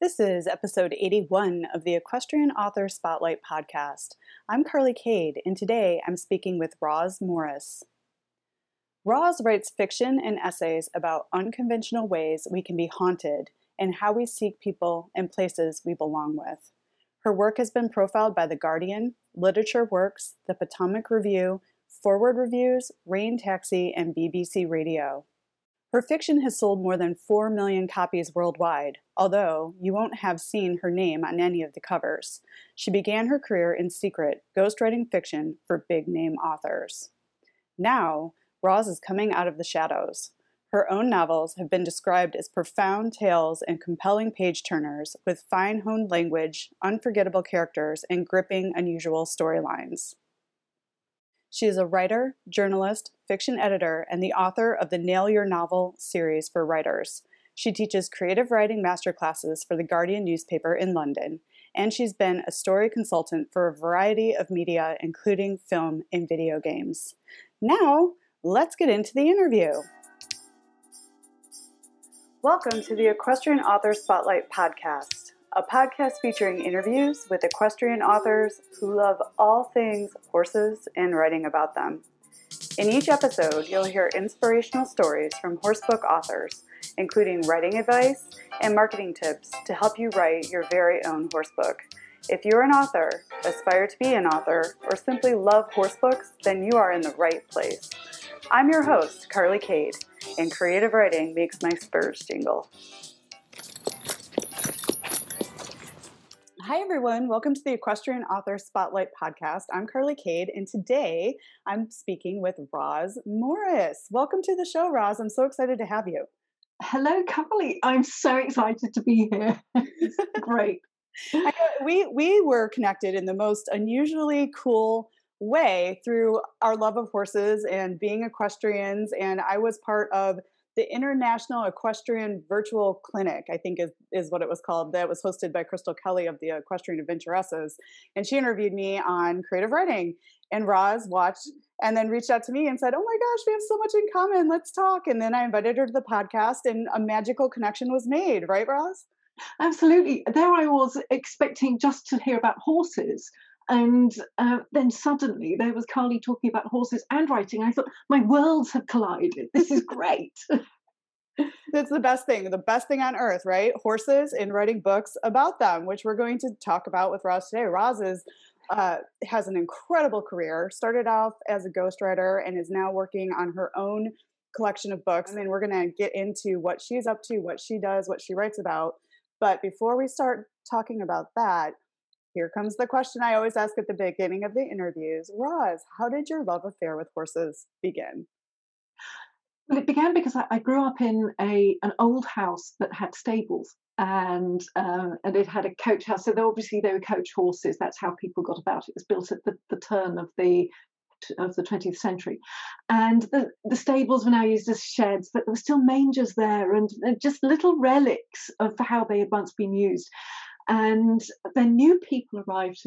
This is episode 81 of the Equestrian Author Spotlight podcast. I'm Carly Kade, and today I'm speaking with Roz Morris. Roz writes fiction and essays about unconventional ways we can be haunted and how we seek people and places we belong with. Her work has been profiled by The Guardian, Literature Works, The Potomac Review, Foreword Reviews, Rain Taxi, and BBC Radio. Her fiction has sold more than 4 million copies worldwide, although you won't have seen her name on any of the covers. She began her career in secret, ghostwriting fiction for big name authors. Now, Roz is coming out of the shadows. Her own novels have been described as profound tales and compelling page turners with fine honed language, unforgettable characters, and gripping, unusual storylines. She is a writer, journalist, fiction editor, and the author of the Nail Your Novel series for writers. She teaches creative writing masterclasses for the Guardian newspaper in London, and she's been a story consultant for a variety of media, including film and video games. Now, let's get into the interview. Welcome to the Equestrian Author Spotlight podcast, a podcast featuring interviews with equestrian authors who love all things horses and writing about them. In each episode, you'll hear inspirational stories from horsebook authors, including writing advice and marketing tips to help you write your very own horsebook. If you're an author, aspire to be an author, or simply love horsebooks, then you are in the right place. I'm your host, Carly Kade, and creative writing makes my spurs jingle. Hi, everyone. Welcome to the Equestrian Author Spotlight podcast. I'm Carly Kade, and today I'm speaking with Roz Morris. Welcome to the show, Roz. I'm so excited to have you. Hello, Carly. I'm so excited to be here. Great. we we were connected in the most unusually cool way through our love of horses and being equestrians and I was part of the International Equestrian Virtual Clinic, I think is, is what it was called, that was hosted by Krystal Kelly of the Equestrian Adventuresses. And she interviewed me on creative writing. And Roz watched and then reached out to me and said, Oh my gosh, we have so much in common. Let's talk. And then I invited her to the podcast, and a magical connection was made, right, Roz? Absolutely. There I was expecting just to hear about horses. And uh, then suddenly there was Carly talking about horses and writing. I thought, my worlds have collided. This is great. That's the best thing, the best thing on earth, right? Horses and writing books about them, which we're going to talk about with Roz today. Roz is uh, has an incredible career. Started off as a ghostwriter and is now working on her own collection of books. And we're going to get into what she's up to, what she does, what she writes about. But before we start talking about that, here comes the question I always ask at the beginning of the interviews. Roz, how did your love affair with horses begin? Well, it began because I, I grew up in a an old house that had stables, and uh, and it had a coach house. So obviously they were coach horses. That's how people got about. It was built at the, the turn of the of the 20th century. And the, the stables were now used as sheds, but there were still mangers there and, and just little relics of how they had once been used. And then new people arrived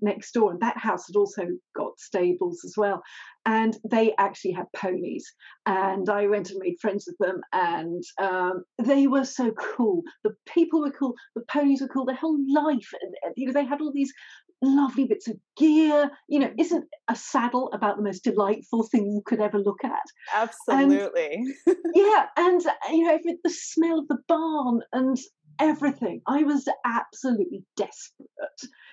next door, and that house had also got stables as well. And they actually had ponies. And I went and made friends with them, and um, they were so cool. The people were cool, the ponies were cool, their whole life. And, you know, they had all these lovely bits of gear. You know, isn't a saddle about the most delightful thing you could ever look at? Absolutely. And, yeah, and you know, the smell of the barn and everything. I was absolutely desperate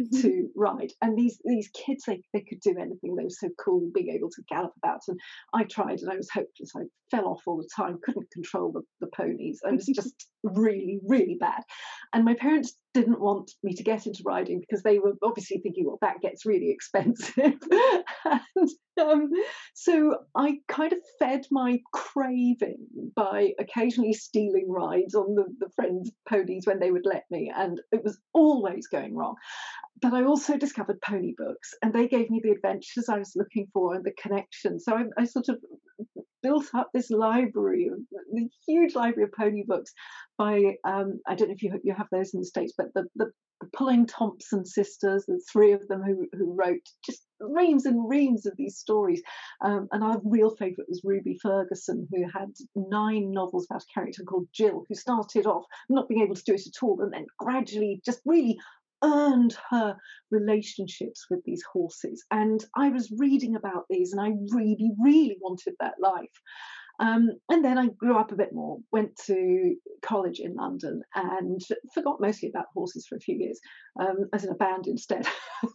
mm-hmm. to ride. And these these kids, they, they could do anything. They were so cool being able to gallop about. And I tried and I was hopeless. I fell off all the time, couldn't control the, the ponies. I was just really, really bad. And my parents didn't want me to get into riding because they were obviously thinking, well, that gets really expensive. and um, so I kind of fed my craving by occasionally stealing rides on the, the friends' ponies when they would let me, and it was always going wrong. But I also discovered pony books, and they gave me the adventures I was looking for and the connection. So I, I sort of built up this library, the huge library of pony books by um, I don't know if you you have those in the states, but the, the the Pullein-Thompson sisters, the three of them who who wrote just reams and reams of these stories. Um, and our real favourite was Ruby Ferguson, who had nine novels about a character called Jill, who started off not being able to do it at all, and then gradually just really earned her relationships with these horses. And I was reading about these, and I really, really wanted that life. Um, and then I grew up a bit more, went to college in London, and forgot mostly about horses for a few years, um, as in a band instead.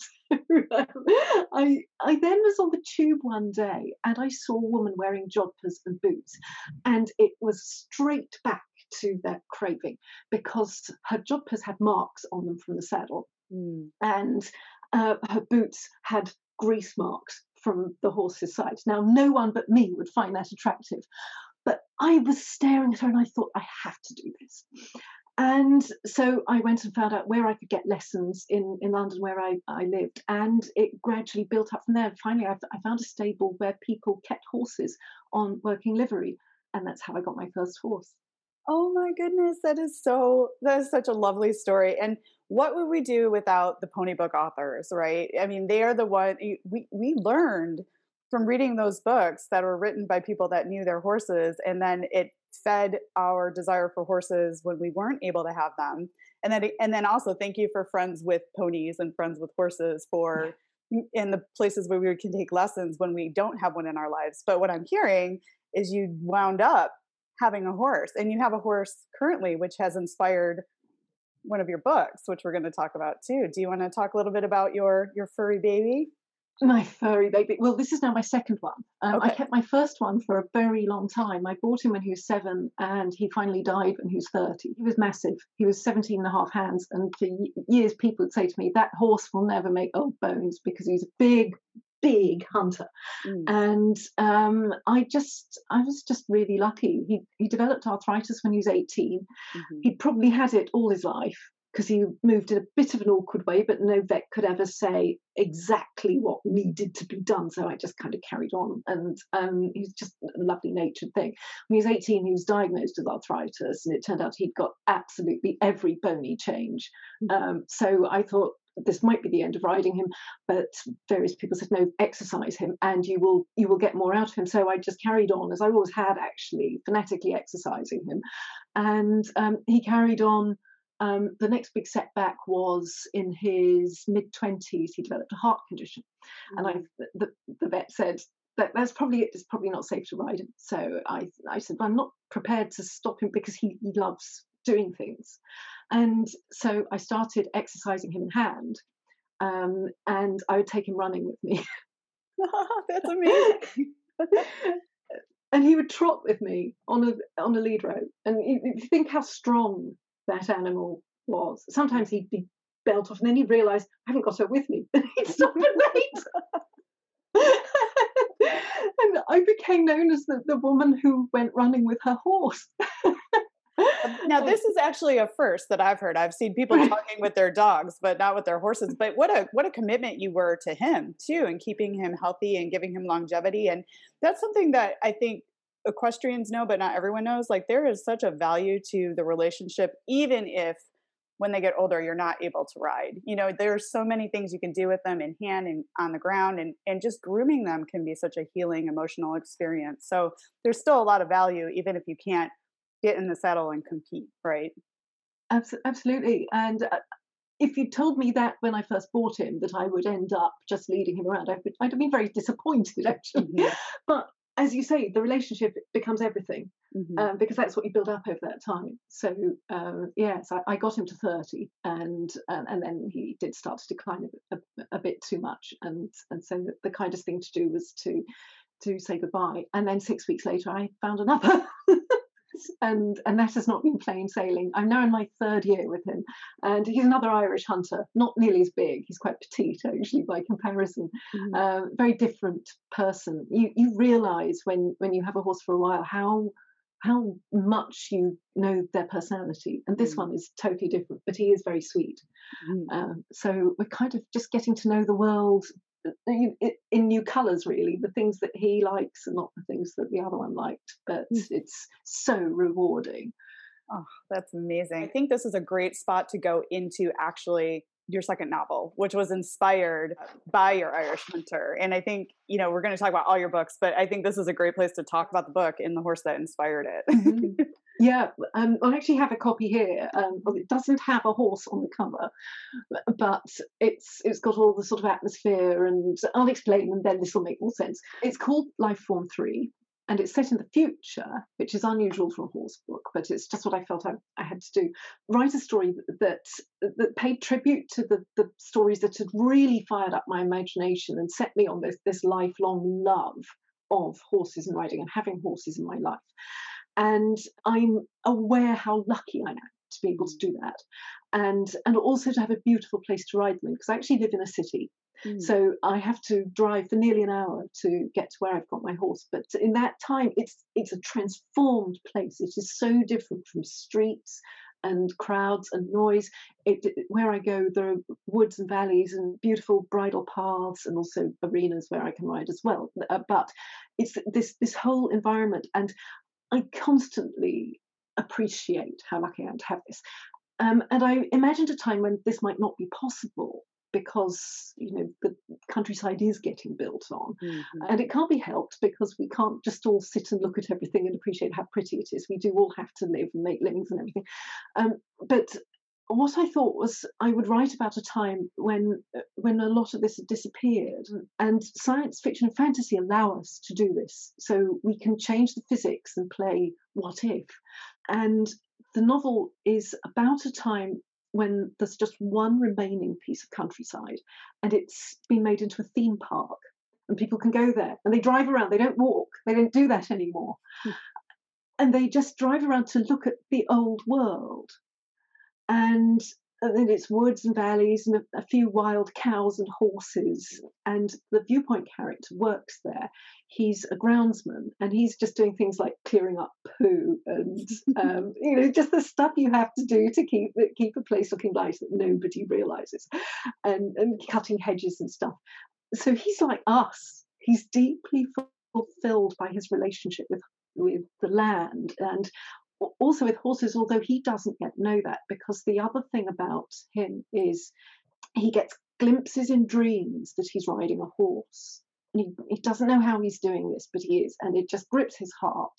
I I then was on the tube one day, and I saw a woman wearing jodhpurs and boots, and it was straight back to their craving because her jodhpurs had marks on them from the saddle, mm. and uh, her boots had grease marks from the horse's side. Now, no one but me would find that attractive. But I was staring at her and I thought, I have to do this. And so I went and found out where I could get lessons in, in London, where I, I lived. And it gradually built up from there. And finally, I, I found a stable where people kept horses on working livery. And that's how I got my first horse. Oh my goodness, that is so that is such a lovely story. And what would we do without the pony book authors, right? I mean, they are the one we we learned from reading those books that were written by people that knew their horses and then it fed our desire for horses when we weren't able to have them. And then and then also thank you for friends with ponies and friends with horses for mm, in the places where we can take lessons when we don't have one in our lives. But what I'm hearing is you wound up having a horse and you have a horse currently which has inspired one of your books which we're going to talk about too. Do you want to talk a little bit about your your furry baby? My furry baby well this is now my second one. Um, okay. i kept my first one for a very long time. I bought him when he was seven and he finally died when he was 30 he was massive. He was 17 and a half hands and for years people would say to me that horse will never make old bones because he's a big big hunter. Mm. And um, I just, I was just really lucky. He, he developed arthritis when he was 18. Mm-hmm. He'd probably had it all his life because he moved in a bit of an awkward way, but no vet could ever say exactly what needed to be done. So I just kind of carried on. And um, he's just a lovely natured thing. When he was 18, he was diagnosed with arthritis, and it turned out he'd got absolutely every bony change. Mm-hmm. Um, so I thought, this might be the end of riding him but various people said no exercise him and you will you will get more out of him so i just carried on as i always had actually phonetically exercising him and um, he carried on um, the next big setback was in his mid 20s he developed a heart condition mm-hmm. and i mm. the, the vet said that that's probably it, it's probably not safe to ride him so i i said well, i'm not prepared to stop him because he, he loves doing things. And so I started exercising him in hand, um, and I would take him running with me. That's amazing. and he would trot with me on a on a lead rope. And you, you think how strong that animal was. Sometimes he'd be belt off, and then he'd realise I haven't got her with me, and he'd stop and wait. and I became known as the, the woman who went running with her horse now this is actually a first that I've heard. I've seen people talking with their dogs, but not with their horses. But what a what a commitment you were to him too, and keeping him healthy and giving him longevity. And that's something that I think equestrians know, but not everyone knows. Like there is such a value to the relationship, even if when they get older you're not able to ride. You know, there's so many things you can do with them in hand and on the ground, and and just grooming them can be such a healing emotional experience. So there's still a lot of value, even if you can't get in the saddle and compete, right? Absolutely. And uh, if you told me that when I first bought him, that I would end up just leading him around, I'd, I'd have been very disappointed, actually. Mm-hmm. But as you say, the relationship becomes everything mm-hmm. um, because that's what you build up over that time. So um, yes, I, I, got him to thirty, and and, and then he did start to decline a, a, a bit too much, and and so the, the kindest thing to do was to to say goodbye. And then six weeks later, I found another. and and that has not been plain sailing. I'm now in my third year with him, and he's another Irish hunter, not nearly as big. He's quite petite actually by comparison. Mm. Uh, very different person. You you realise when when you have a horse for a while how how much you know their personality. And this mm. one is totally different, but he is very sweet. Mm. Um, so we're kind of just getting to know the world in new colors really. The things that he likes and not the things that the other one liked but mm. it's so rewarding. Oh that's amazing. I think this is a great spot to go into actually your second novel, which was inspired by your Irish Hunter. And I think, you know, we're going to talk about all your books, but I think this is a great place to talk about the book and the horse that inspired it. mm-hmm. Yeah, um, I actually have a copy here. Um, well, it doesn't have a horse on the cover, but it's it's got all the sort of atmosphere, and I'll explain, and then this will make more sense. It's called Life Form Three, and it's set in the future, which is unusual for a horse book, but it's just what I felt I, I had to do. Write a story that that paid tribute to the, the stories that had really fired up my imagination and set me on this this lifelong love of horses and riding and having horses in my life. And I'm aware how lucky I am to be able to do that. And and also to have a beautiful place to ride them because I actually live in a city. Mm. So I have to drive for nearly an hour to get to where I've got my horse. But in that time, it's it's a transformed place. It is so different from streets and crowds and noise. It, where I go, there are woods and valleys and beautiful bridle paths, and also arenas where I can ride as well. Uh, but it's this this whole environment, and I constantly appreciate how lucky I am to have this. Um, and I imagined a time when this might not be possible because you know the countryside is getting built on mm-hmm. and it can't be helped because we can't just all sit and look at everything and appreciate how pretty it is we do all have to live and make livings and everything um, but what I thought was I would write about a time when uh, when a lot of this had disappeared, and science fiction and fantasy allow us to do this. So we can change the physics and play what if. And the novel is about a time when there's just one remaining piece of countryside, and it's been made into a theme park, and people can go there and they drive around. They don't walk. They don't do that anymore. Hmm. And they just drive around to look at the old world and then it's woods and valleys and a, a, few wild cows and horses. And the viewpoint character works there. He's a groundsman and he's just doing things like clearing up poo and um, you know just the stuff you have to do to keep keep a place looking nice that nobody realizes, and and cutting hedges and stuff. So he's like us. He's deeply fulfilled by his relationship with with the land and also with horses, although he doesn't yet know that, because the other thing about him is he gets glimpses in dreams that he's riding a horse. He, he doesn't know how he's doing this, but he is. And it just grips his heart.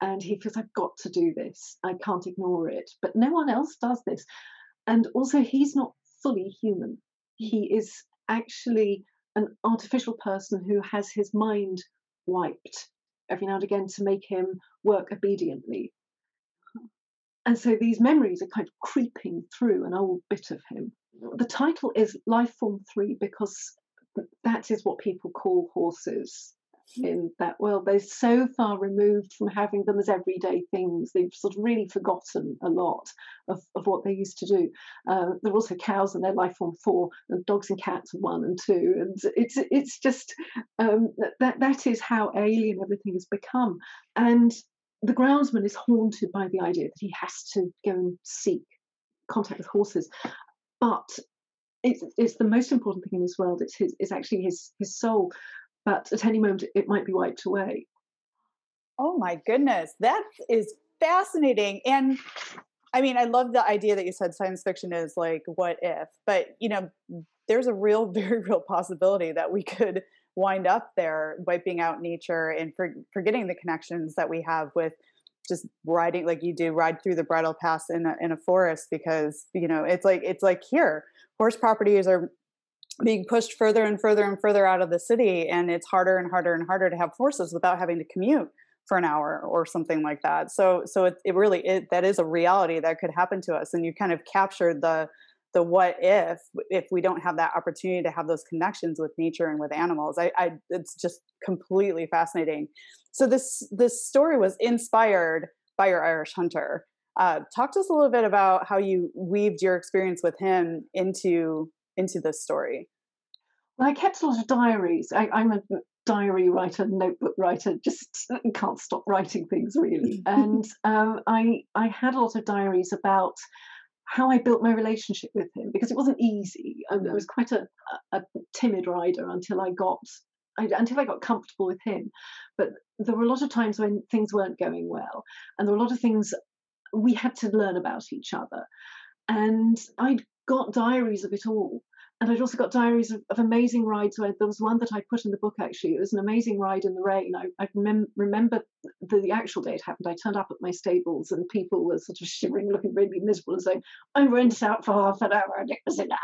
And he feels, I've got to do this. I can't ignore it. But no one else does this. And also, he's not fully human. He is actually an artificial person who has his mind wiped every now and again to make him work obediently and so these memories are kind of creeping through an old bit of him. The title is Life Form 3 because that is what people call horses in that world. They're so far removed from having them as everyday things. They've sort of really forgotten a lot of, of what they used to do. Uh, there are also cows and their life form four, and dogs and cats one and two. And it's it's just um, that that is how alien everything has become. And the groundsman is haunted by the idea that he has to go and seek contact with horses. But it's, it's the most important thing in this world. It's his, it's actually his his soul. But at any moment, it might be wiped away. Oh my goodness, that is fascinating. And I mean, I love the idea that you said science fiction is like what if, but you know, there's a real, very real possibility that we could wind up there wiping out nature and for, forgetting the connections that we have with just riding like you do ride through the bridle paths in a, in a forest because you know it's like it's like here horse properties are being pushed further and further and further out of the city and it's harder and harder and harder to have horses without having to commute for an hour or something like that. So so it, it really it, that is a reality that could happen to us and you kind of captured the the what if if we don't have that opportunity to have those connections with nature and with animals i, I it's just completely fascinating. So this this story was inspired by your irish hunter. Uh, talk to us a little bit about how you weaved your experience with him into into this story. Well i kept a lot of diaries. I, i'm a diary writer notebook writer just can't stop writing things really. And um, i i had a lot of diaries about how I built my relationship with him because it wasn't easy. I, I was quite a, a, timid rider until I got I, until I got comfortable with him. But there were a lot of times when things weren't going well, and there were a lot of things we had to learn about each other. And I'd got diaries of it all and I'd also got diaries of, of, amazing rides. Where there was one that I put in the book. Actually, it was an amazing ride in the rain. I, I remem- remember the, the, actual day it happened. I turned up at my stables, and people were sort of shivering, looking really miserable, and saying, "I went out for half an hour, and it was enough."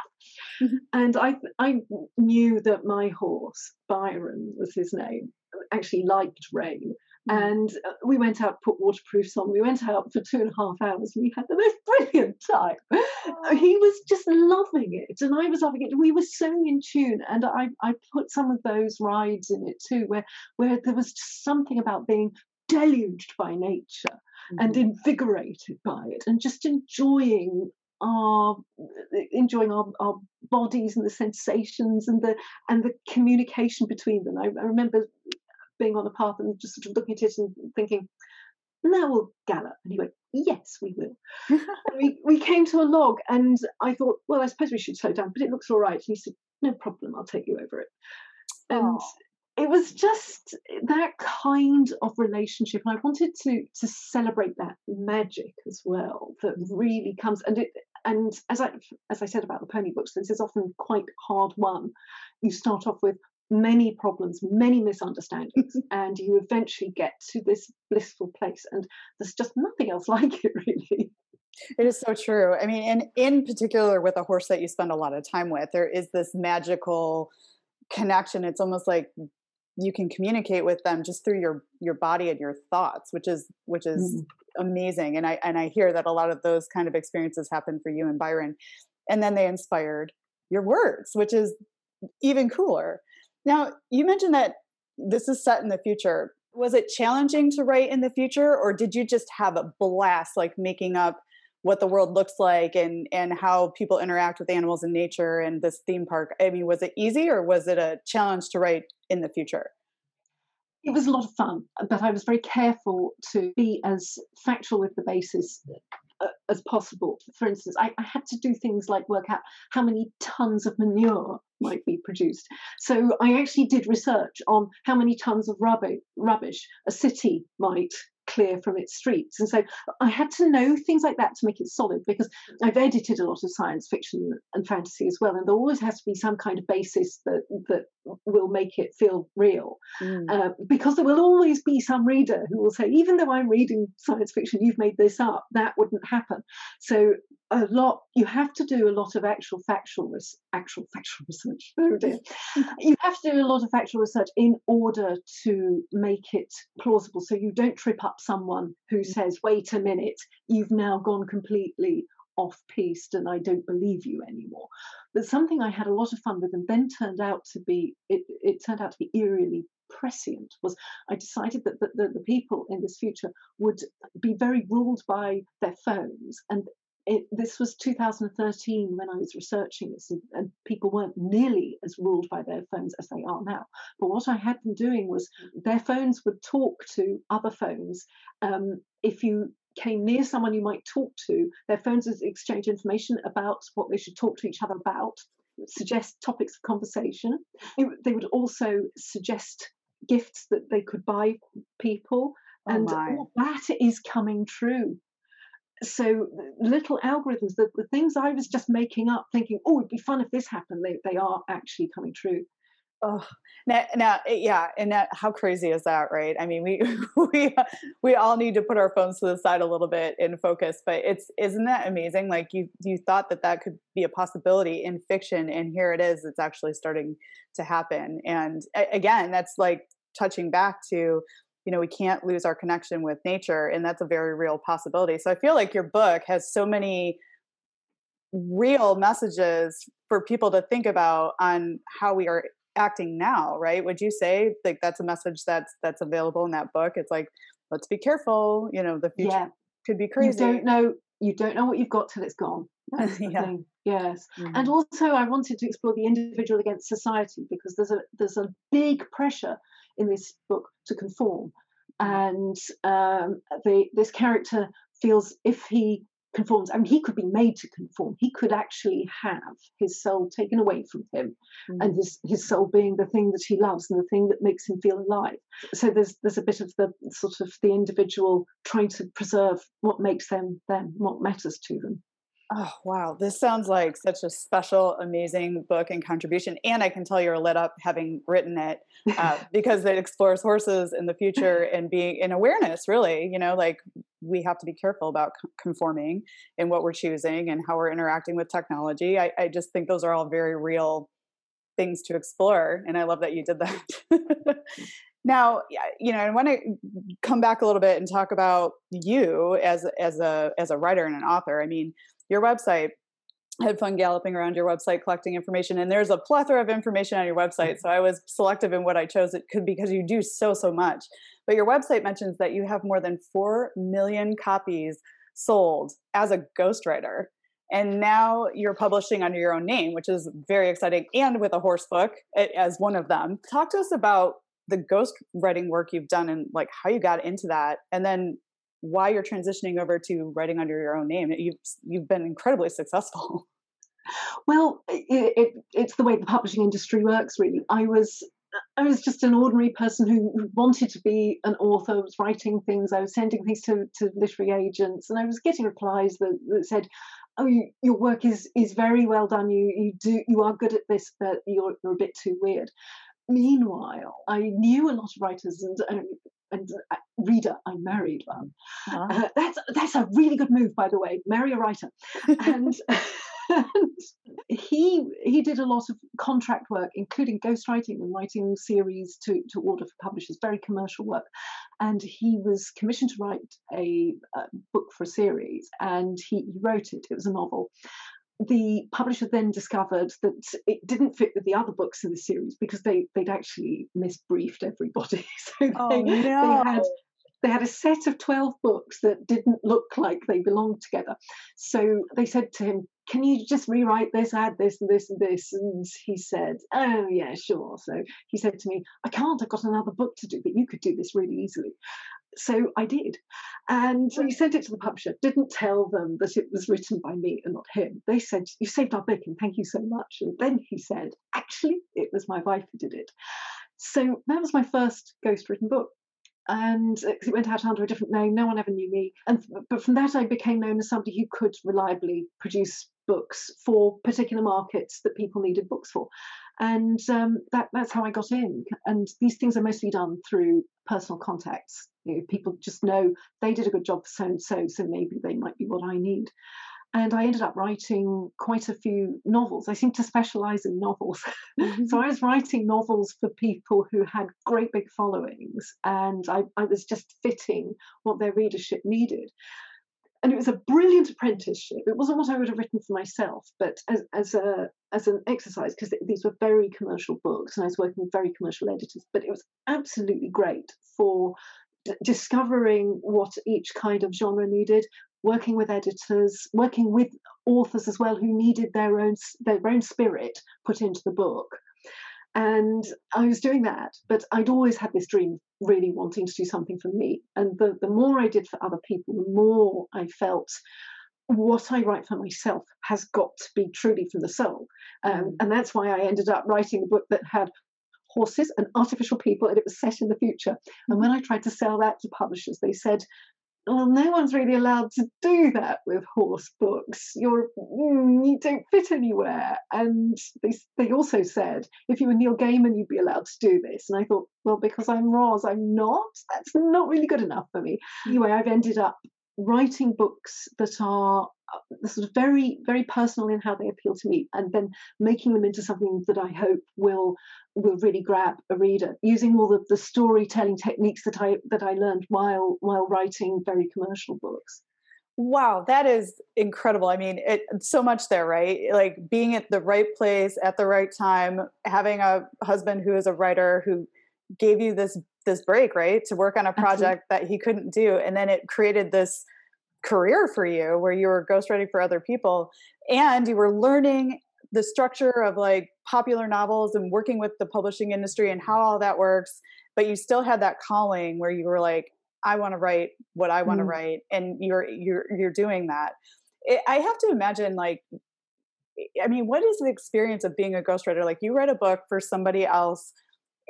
Mm-hmm. And I I knew that my horse Byron was his name actually liked rain. And uh, we went out, put waterproofs on. We went out for two and a half hours. We had the most brilliant time. Oh. He was just loving it, and I was loving it. We were so in tune, and I, I put some of those rides in it too, where where there was just something about being deluged by nature mm-hmm. and invigorated by it, and just enjoying our enjoying our, our bodies and the sensations and the and the communication between them. I, I remember being on the path and just sort of looking at it and thinking, now we'll gallop. And he went, yes, we will. we, we came to a log and I thought, well, I suppose we should slow down, but it looks all right. And he said, no problem, I'll take you over it. And it was just that kind of relationship. And I wanted to to celebrate that magic as well that really comes and it and as I as I said about the pony books, this is often quite hard won. You start off with many problems, many misunderstandings, and you eventually get to this blissful place. And there's just nothing else like it, really. It is so true. I mean, in in particular with a horse that you spend a lot of time with, there is this magical connection. It's almost like you can communicate with them just through your your body and your thoughts, which is which is mm. amazing. And I and I hear that a lot of those kind of experiences happen for you and Byron, and then they inspired your words, which is even cooler. Now, you mentioned that this is set in the future. Was it challenging to write in the future, or did you just have a blast, like making up what the world looks like and and how people interact with animals in nature and this theme park? I mean, was it easy, or was it a challenge to write in the future? It was a lot of fun, but I was very careful to be as factual with the basis Uh, as possible. For instance, I, I, had to do things like work out how many tons of manure might be produced. So I actually did research on how many tons of rubbish, rubbish a city might clear from its streets. And so I had to know things like that to make it solid because I've edited a lot of science fiction and fantasy as well. And there always has to be some kind of basis that, that will make it feel real. Mm. Uh, because there will always be some reader who will say, even though I'm reading science fiction, you've made this up, that wouldn't happen. So a lot you have to do a lot of actual factual res- actual factual research oh dear you have to do a lot of factual research in order to make it plausible so you don't trip up someone who mm. says wait a minute you've now gone completely off piste and I don't believe you anymore. But something I had a lot of fun with and then turned out to be it, it turned out to be eerily prescient was I decided that the, the, the, people in this future would be very ruled by their phones and it, this was 2013 when I was researching this, and, and, people weren't nearly as ruled by their phones as they are now. But what I had them doing was their phones would talk to other phones. Um, if you came near someone you might talk to, their phones would exchange information about what they should talk to each other about, suggest topics of conversation. It, they would also suggest gifts that they could buy people. Oh and all that is coming true so little algorithms, the, the things I was just making up, thinking, oh, it'd be fun if this happened, they, they are actually coming true. Oh, now, now, yeah, and that, how crazy is that, right? I mean, we we we all need to put our phones to the side a little bit in focus, but it's isn't that amazing? Like you you thought that that could be a possibility in fiction, and here it is. It's actually starting to happen, and again, that's like touching back to you know we can't lose our connection with nature and that's a very real possibility so i feel like your book has so many real messages for people to think about on how we are acting now right would you say like that's a message that's that's available in that book it's like let's be careful you know the future yeah. could be crazy you don't know you don't know what you've got till it's gone yeah. Thing. yes mm-hmm. and also i wanted to explore the individual against society because there's a there's a big pressure in this book to conform. And um, the, this character feels if he conforms, I mean, he could be made to conform. He could actually have his soul taken away from him, mm. and his, his soul being the thing that he loves and the thing that makes him feel alive. So there's there's a bit of the sort of the individual trying to preserve what makes them them, what matters to them. Oh, wow. This sounds like such a special, amazing book and contribution. And I can tell you're lit up having written it uh, because it explores horses in the future and being in awareness, really. You know, like we have to be careful about conforming in what we're choosing and how we're interacting with technology. I, I just think those are all very real things to explore. And I love that you did that. Now, you know, I want to come back a little bit and talk about you as as a as a writer and an author. I mean, your website. Had fun galloping around your website collecting information, and there's a plethora of information on your website. Mm-hmm. So I was selective in what I chose. It could because you do so so much. But your website mentions that you have more than four million copies sold as a ghostwriter and now you're publishing under your own name which is very exciting and with a horse book eh, as one of them talk to us about the ghostwriting work you've done and like how you got into that and then why you're transitioning over to writing under your own name you've you've been incredibly successful well it, it, it's the way the publishing industry works really i was I was just an ordinary person who wanted to be an author, I was writing things, I was sending things to, to literary agents, and I was getting replies that, that said, Oh, you, your work is is very well done. You you do you are good at this, but you're, you're a bit too weird. Meanwhile, I knew a lot of writers and uh, and uh, reader. I married one. Uh-huh. Uh, that's that's a really good move, by the way. Marry a writer, and, and he he did a lot of contract work, including ghostwriting and writing series to to order for publishers. Very commercial work, and he was commissioned to write a, a book for a series, and he, he wrote it. It was a novel, the publisher then discovered that it didn't fit with the other books in the series because they they'd actually misbriefed everybody. So oh, they, no. they had they had a set of 12 books that didn't look like they belonged together. So they said to him, Can you just rewrite this, add this, and this, and this? And he said, Oh, yeah, sure. So he said to me, I can't, I've got another book to do, but you could do this really easily so I did. And he sent it to the publisher, didn't tell them that it was written by me and not him. They said, You saved our and thank you so much. And then he said, Actually, it was my wife who did it. So that was my first ghost written book. And uh, it went out under a different name, no one ever knew me. And but from that, I became known as somebody who could reliably produce books for particular markets that people needed books for. And um, that, that's how I got in. And these things are mostly done through personal contacts. You know, people just know they did a good job for so and so, so maybe they might be what I need. And I ended up writing quite a few novels. I seem to specialize in novels. Mm-hmm. so I was writing novels for people who had great big followings, and I, I was just fitting what their readership needed and it was a brilliant apprenticeship. It wasn't what I would have written for myself, but as, as a as an exercise because these were very commercial books, and I was working with very commercial editors. But it was absolutely great for d- discovering what each kind of genre needed, working with editors, working with authors as well who needed their own their own spirit put into the book. And I was doing that, but I'd always had this dream really wanting to do something for me. And the, the more I did for other people, the more I felt what I write for myself has got to be truly from the soul. Um, mm. and that's why I ended up writing a book that had horses and artificial people and it was set in the future. And mm. when I tried to sell that to publishers, they said, well, no one's really allowed to do that with horse books. You're mm, you don't fit anywhere. And they they also said if you were Neil Gaiman, you'd be allowed to do this. And I thought, well, because I'm Roz, I'm not. That's not really good enough for me. Anyway, I've ended up writing books that are uh, sort of very very personal in how they appeal to me and then making them into something that i hope will will really grab a reader. Using all the, the storytelling techniques that i that i learned while while writing very commercial books. Wow that is incredible. I mean it so much there right? Like being at the right place at the right time having a husband who is a writer who gave you this this break, right? To work on a project Absolutely. that he couldn't do. And then it created this career for you where you were ghostwriting for other people and you were learning the structure of like popular novels and working with the publishing industry and how all that works. But you still had that calling where you were like, I want to write what I want to mm. write. And you're, you're, you're doing that. It, I have to imagine like, I mean, what is the experience of being a ghostwriter? Like you write a book for somebody else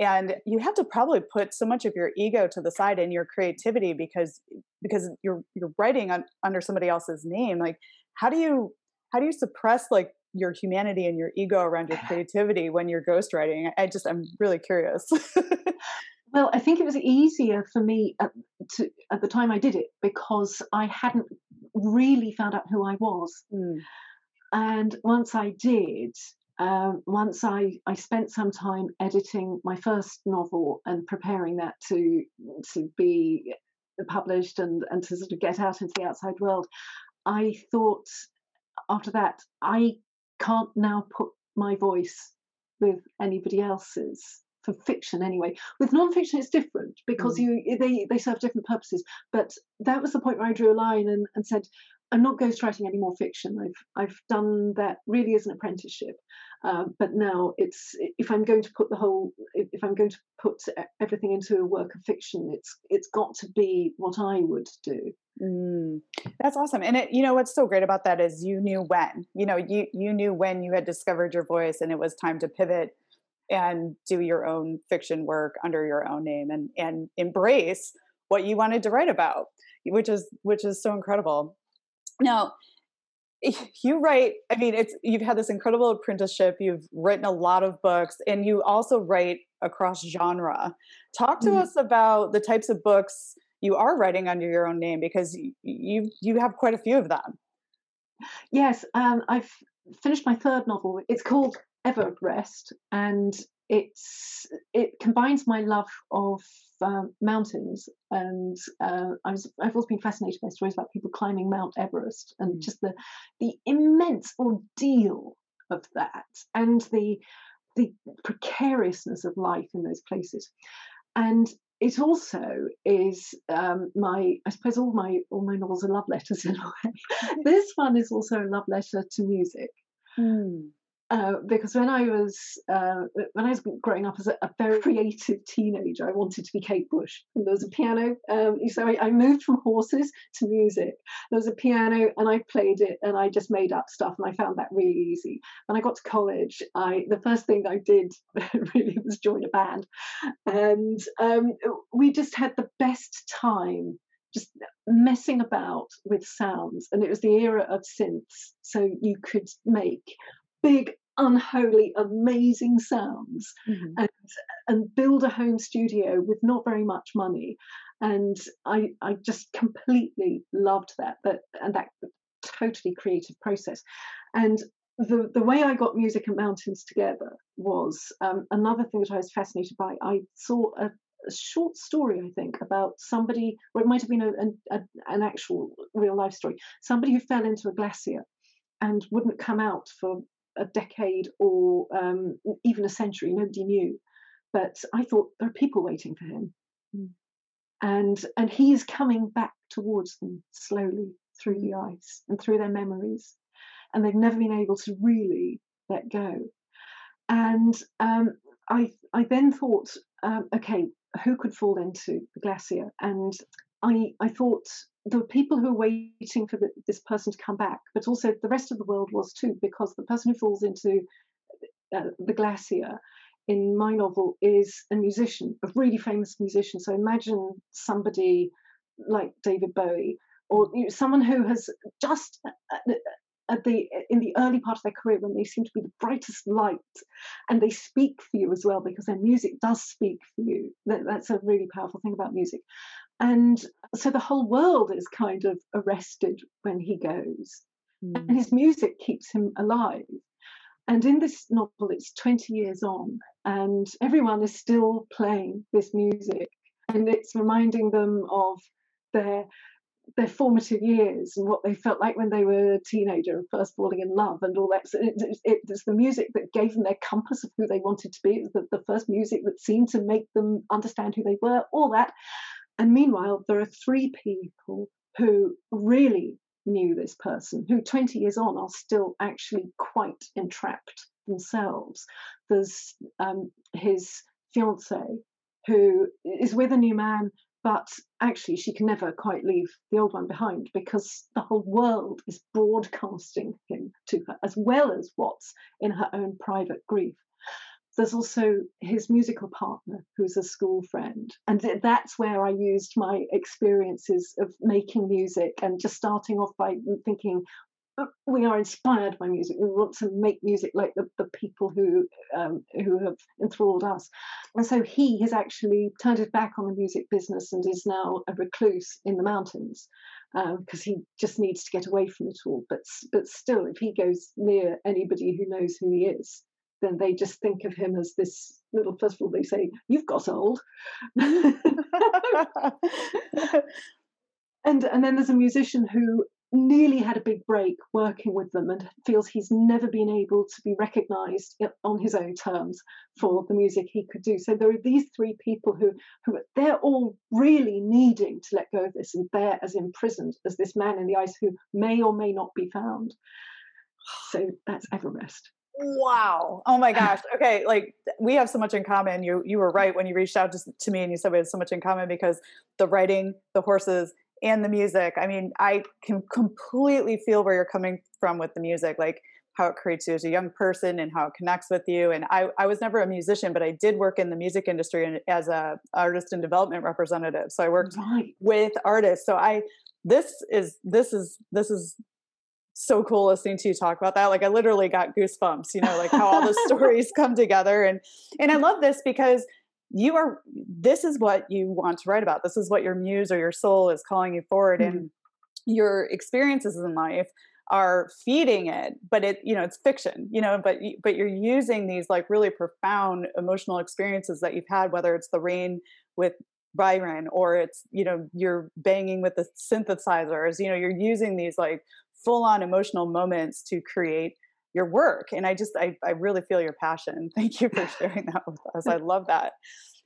and you have to probably put so much of your ego to the side and your creativity because because you're you're writing on, under somebody else's name like how do you how do you suppress like your humanity and your ego around your creativity when you're ghostwriting? I just I'm really curious. well, I think it was easier for me at, to, at the time I did it because I hadn't really found out who I was. Mm. And once I did, um, once I, I spent some time editing my first novel and preparing that to to be published and, and to sort of get out into the outside world, I thought after that, I can't now put my voice with anybody else's for fiction anyway. With nonfiction, it's different because mm. you they they serve different purposes. But that was the point where I drew a line and, and said, I'm not ghostwriting any more fiction. I've I've done that really as an apprenticeship, uh, but now it's if I'm going to put the whole if I'm going to put everything into a work of fiction, it's it's got to be what I would do. Mm, that's awesome, and it you know what's so great about that is you knew when you know you you knew when you had discovered your voice and it was time to pivot and do your own fiction work under your own name and and embrace what you wanted to write about, which is which is so incredible. Now, you write, I mean, it's you've had this incredible apprenticeship, you've written a lot of books, and you also write across genre. Talk to mm. us about the types of books you are writing under your own name because you you have quite a few of them. Yes, um, I've finished my third novel. It's called Ever Rest, and it's it combines my love of um, mountains and uh, I was I've always been fascinated by stories about people climbing Mount Everest and mm. just the the immense ordeal of that and the the precariousness of life in those places and it also is um, my I suppose all my all my novels are love letters in a way. this one is also a love letter to music. Mm. Uh, because when I was uh, when I was growing up as a, a, very creative teenager, I wanted to be Kate Bush. And there was a piano, um, so I, I, moved from horses to music. There was a piano, and I played it, and I just made up stuff, and I found that really easy. When I got to college, I the first thing I did really was join a band, and um, we just had the best time just messing about with sounds and it was the era of synths so you could make big unholy, amazing sounds mm-hmm. and and build a home studio with not very much money. And I I just completely loved that that and that totally creative process. And the, the way I got music and mountains together was um, another thing that I was fascinated by. I saw a, a short story, I think, about somebody, or it might have been a, a, an actual real life story, somebody who fell into a glacier and wouldn't come out for a decade or um, even a century. Nobody knew. But I thought there are people waiting for him. Mm. And, and he is coming back towards them slowly through the ice and through their memories. And they've never been able to really let go. And um, I, I then thought, um, okay, who could fall into the glacier? And I, I thought were people who were waiting for the, this person to come back, but also the rest of the world was too, because the person who falls into uh, the glacier in my novel is a musician, a really famous musician. So imagine somebody like David Bowie, or you know, someone who has just uh, at the in the early part of their career when they seem to be the brightest light, and they speak for you as well because their music does speak for you. That, that's a really powerful thing about music. And so the whole world is kind of arrested when he goes. Mm. And his music keeps him alive. And in this novel, it's 20 years on, and everyone is still playing this music. And it's reminding them of their their formative years and what they felt like when they were a teenager and first falling in love and all that. So it, it, it's the music that gave them their compass of who they wanted to be. It was the, the first music that seemed to make them understand who they were, all that. And meanwhile, there are three people who really knew this person, who 20 years on are still actually quite entrapped themselves. There's um, his fiancee who is with a new man, but actually she can never quite leave the old one behind because the whole world is broadcasting him to her, as well as what's in her own private grief. There's also his musical partner, who's a school friend. And that's where I used my experiences of making music and just starting off by thinking, we are inspired by music. We want to make music like the, the people who um, who have enthralled us. And so he has actually turned his back on the music business and is now a recluse in the mountains because um, he just needs to get away from it all. But but still, if he goes near anybody who knows who he is, then they just think of him as this little. First of all, they say, "You've got old." and and then there's a musician who nearly had a big break working with them and feels he's never been able to be recognized on his own terms for the music he could do so there are these three people who who they're all really needing to let go of this and they're as imprisoned as this man in the ice who may or may not be found so that's Ever Rest wow oh my gosh okay like we have so much in common you you were right when you reached out to, to me and you said we have so much in common because the writing the horses and the music. I mean, I can completely feel where you're coming from with the music, like how it creates you as a young person and how it connects with you. And I, I was never a musician, but I did work in the music industry as a artist and development representative. So I worked right. with artists. So I, this is, this is, this is so cool listening to you talk about that. Like I literally got goosebumps, you know, like how all the stories come together. And, and I love this because you are this is what you want to write about this is what your muse or your soul is calling you forward mm-hmm. and your experiences in life are feeding it but it you know it's fiction you know but but you're using these like really profound emotional experiences that you've had whether it's the rain with Byron or it's you know you're banging with the synthesizers you know you're using these like full on emotional moments to create your work and i just I, I really feel your passion. Thank you for sharing that with us. I love that.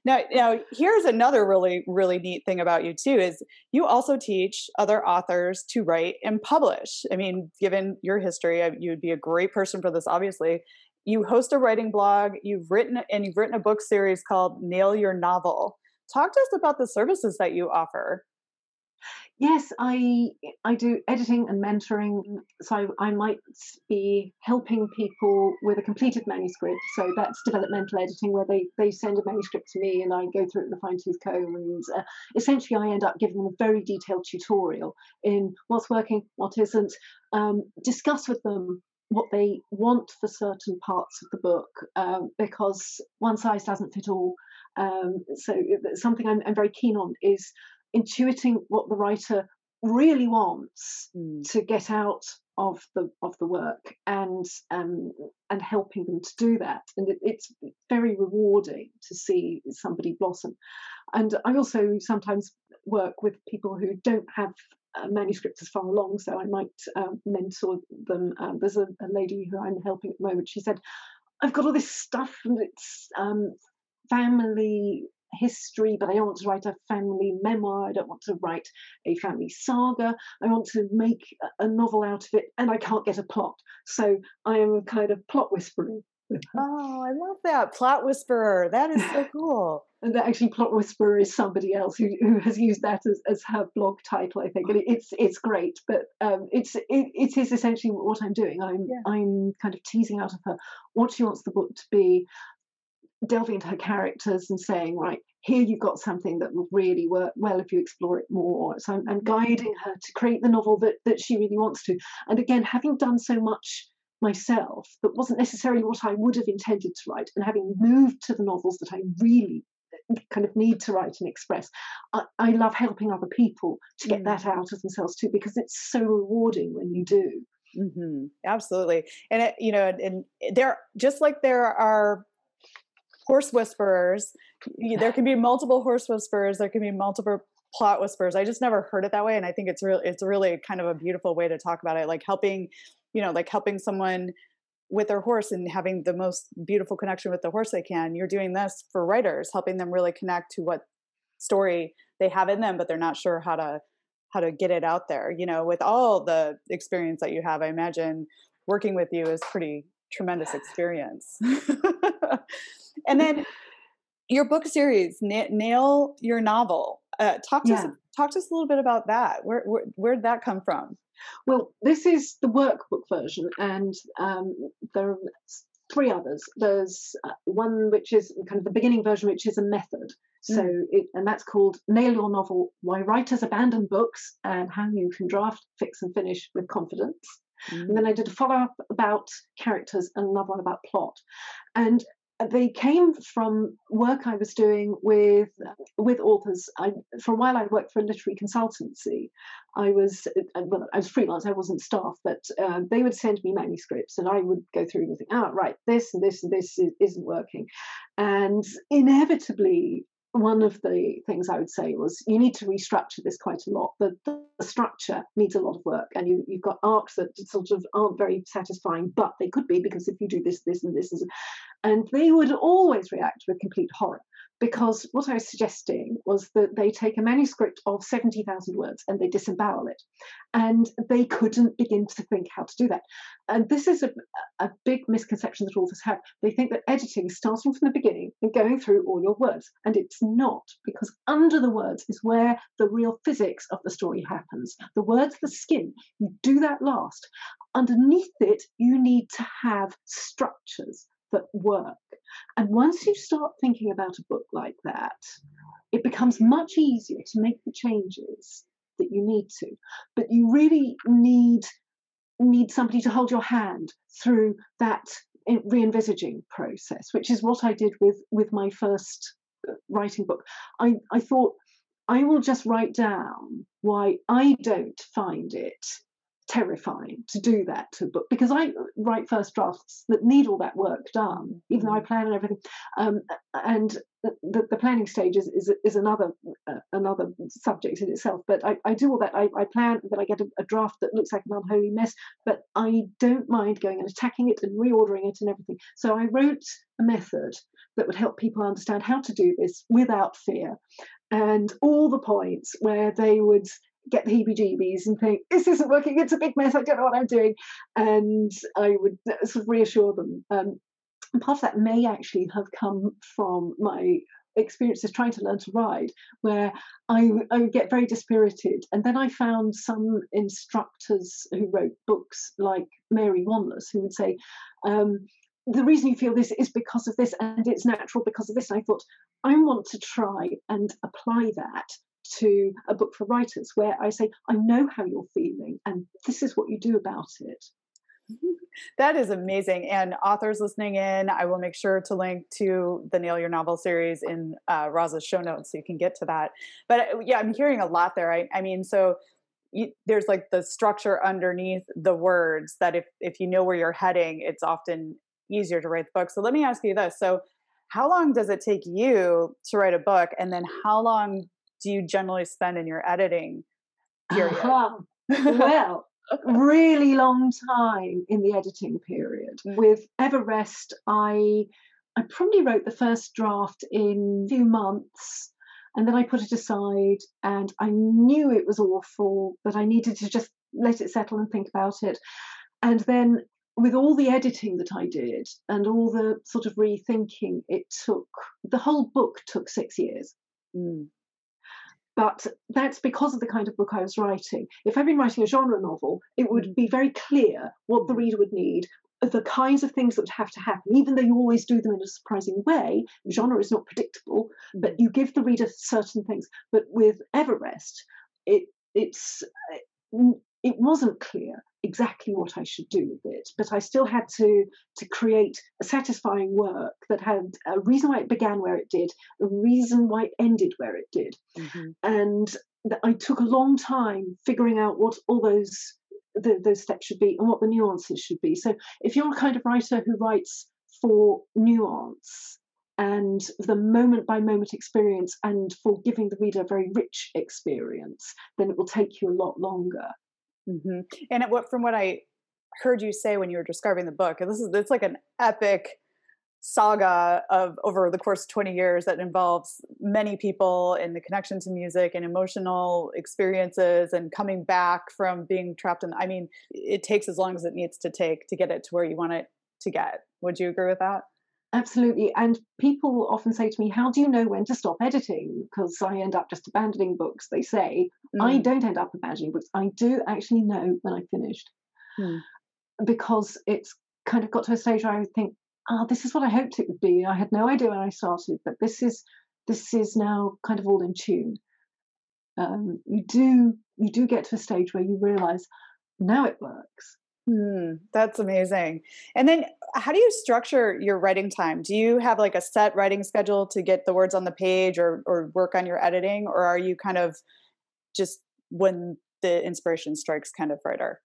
Now now here's another really really neat thing about you too is you also teach other authors to write and publish. I mean given your history uh, you would be a great person for this obviously. You host a writing blog you've written and you've written a book series called nail your novel. Talk to us about the services that you offer Yes, I I do editing and mentoring. So I might be helping people with a completed manuscript. So that's developmental editing, where they they send a manuscript to me and I go through it with a fine tooth comb, and uh, essentially I end up giving them a very detailed tutorial in what's working, what isn't. Um, discuss with them what they want for certain parts of the book um, because one size doesn't fit all. Um, so something I'm, I'm very keen on is intuiting what the writer really wants mm. to get out of the of the work and um, and helping them to do that. And it, it's very rewarding to see somebody blossom. And i also sometimes work with people who don't have uh, manuscripts as far along so i might uh, mentor them. Um, there's a, a, lady who i'm helping at the moment. She said i've got all this stuff and it's um, family history, but I don't want to write a family memoir. I don't want to write a family saga. I want to make a novel out of it, and I can't get a plot. So I am a kind of plot whisperer. Oh, I love that plot whisperer. That is so cool. and actually, plot whisperer is somebody else who, who has used that as, as her blog title, I think. And it's it's great, but um, it's it, it is essentially what I'm doing. I'm yeah. I'm kind of teasing out of her what she wants the book to be delving into her characters and saying, right, here you've got something that will really work well if you explore it more. So I'm, I'm, guiding her to create the novel that, that she really wants to. And again, having done so much myself that wasn't necessarily what I would have intended to write, and having moved to the novels that I really kind of need to write and express, I, I love helping other people to get mm. that out of themselves too, because it's so rewarding when you do. Mm-hmm. Absolutely, and it, you know, and there just like there are horse whisperers. There can be multiple horse whisperers. There can be multiple plot whispers. I just never heard it that way, and I think it's real. It's really kind of a beautiful way to talk about it, like helping, you know, like helping someone with their horse and having the most beautiful connection with the horse they can. You're doing this for writers, helping them really connect to what story they have in them, but they're not sure how to how to get it out there. You know, with all the experience that you have, I imagine working with you is pretty tremendous experience. and then your book series, nail your novel. Uh, talk to yeah. us. Talk to us a little bit about that. Where, where where did that come from? Well, this is the workbook version, and um, there are three others. There's uh, one which is kind of the beginning version, which is a method. So, mm. it, and that's called Nail Your Novel Why Writers Abandon Books and How You Can Draft, Fix, and Finish with Confidence. Mm. And then I did a follow up about characters and another one about plot. And they came from work I was doing with with authors. I, for a while, I worked for a literary consultancy. I was uh, well, I was freelance. I wasn't staff, but uh, they would send me manuscripts, and I would go through and think, "Ah, oh, right, this and this and this isn't working," and inevitably one of the things I would say was you need to restructure this quite a lot. The, the, structure needs a lot of work, and you, you've got arcs that sort of aren't very satisfying, but they could be because if you do this, this, and this, and they would always react with complete horror because what I was suggesting was that they take a manuscript of 70,000 words and they disembowel it. And they couldn't begin to think how to do that. And this is a, a big misconception that authors have. They think that editing is starting from the beginning and going through all your words. And it's not, because under the words is where the real physics of the story happens. The words, the skin, you do that last. Underneath it, you need to have structures that work. And once you start thinking about a book like that, it becomes much easier to make the changes that you need to. But you really need need somebody to hold your hand through that re-envisaging process, which is what I did with with my first uh, writing book. I, I thought I will just write down why I don't find it terrifying to do that to a book because I write first drafts that need all that work done, even though I mm. plan and everything. Um, and the, the, planning stage is is, is another uh, another subject in itself. But I, I do all that. I, I plan that I get a, a, draft that looks like an unholy mess, but I don't mind going and attacking it and reordering it and everything. So I wrote a method that would help people understand how to do this without fear and all the points where they would get the heebie-jeebies and think this isn't working it's a big mess i don't know what i'm doing and i would sort of reassure them um, and part of that may actually have come from my experiences trying to learn to ride, where I, I would get very dispirited. And then I found some instructors who wrote books like Mary Wanless, who would say, um, the reason you feel this is because of this, and it's natural because of this. And I thought, I want to try and apply that to a book for writers where I say, I know how you're feeling, and this is what you do about it. That is amazing. And authors listening in, I will make sure to link to the Nail Your Novel series in uh, Roz's show notes so you can get to that. But uh, yeah, I'm hearing a lot there. I, I mean, so you, there's like the structure underneath the words that if if you know where you're heading, it's often easier to write the book. So let me ask you this: so how long does it take you to write a book, and then how long do you generally spend in your editing period? Uh-huh. well, really long time in the editing period. With Ever Rest, I I probably wrote the first draft in a few months and then I put it aside and I knew it was awful, but I needed to just let it settle and think about it. And then with all the editing that I did and all the sort of rethinking, it took the whole book took six years. Mm. But that's because of the kind of book I was writing. If I'd been writing a genre novel, it would be very clear what the reader would need, the kinds of things that would have to happen, even though you always do them in a surprising way. Genre is not predictable, but mm. you give the reader certain things. But with Ever Rest, it it's it wasn't clear exactly what I should do with it, but I still had to to create a satisfying work that had a reason why it began where it did, a reason why it ended where it did, mm-hmm. and I took a long time figuring out what all those the, those steps should be and what the nuances should be. So if you're a kind of writer who writes for nuance and the moment by moment experience and for giving the reader a very rich experience, then it will take you a lot longer. Mm-hmm. And what, from what I heard you say when you were describing the book, this is it's like an epic saga of over the course of 20 years that involves many people and the connection to music and emotional experiences and coming back from being trapped in i mean it takes as long as it needs to take to get it to where you want it to get would you agree with that Absolutely. And people often say to me, How do you know when to stop editing? Because I end up just abandoning books, they say. Mm. I don't end up abandoning books. I do actually know when I've finished. Mm. Because it's kind of got to a stage where I think, oh, this is what I hoped it would be. I had no idea when I started, but this is this is now kind of all in tune. Um, you do you do get to a stage where you realise now it works. Hmm, that's amazing. And then how do you structure your writing time? Do you have like a set writing schedule to get the words on the page or or work on your editing or are you kind of just when the inspiration strikes kind of writer?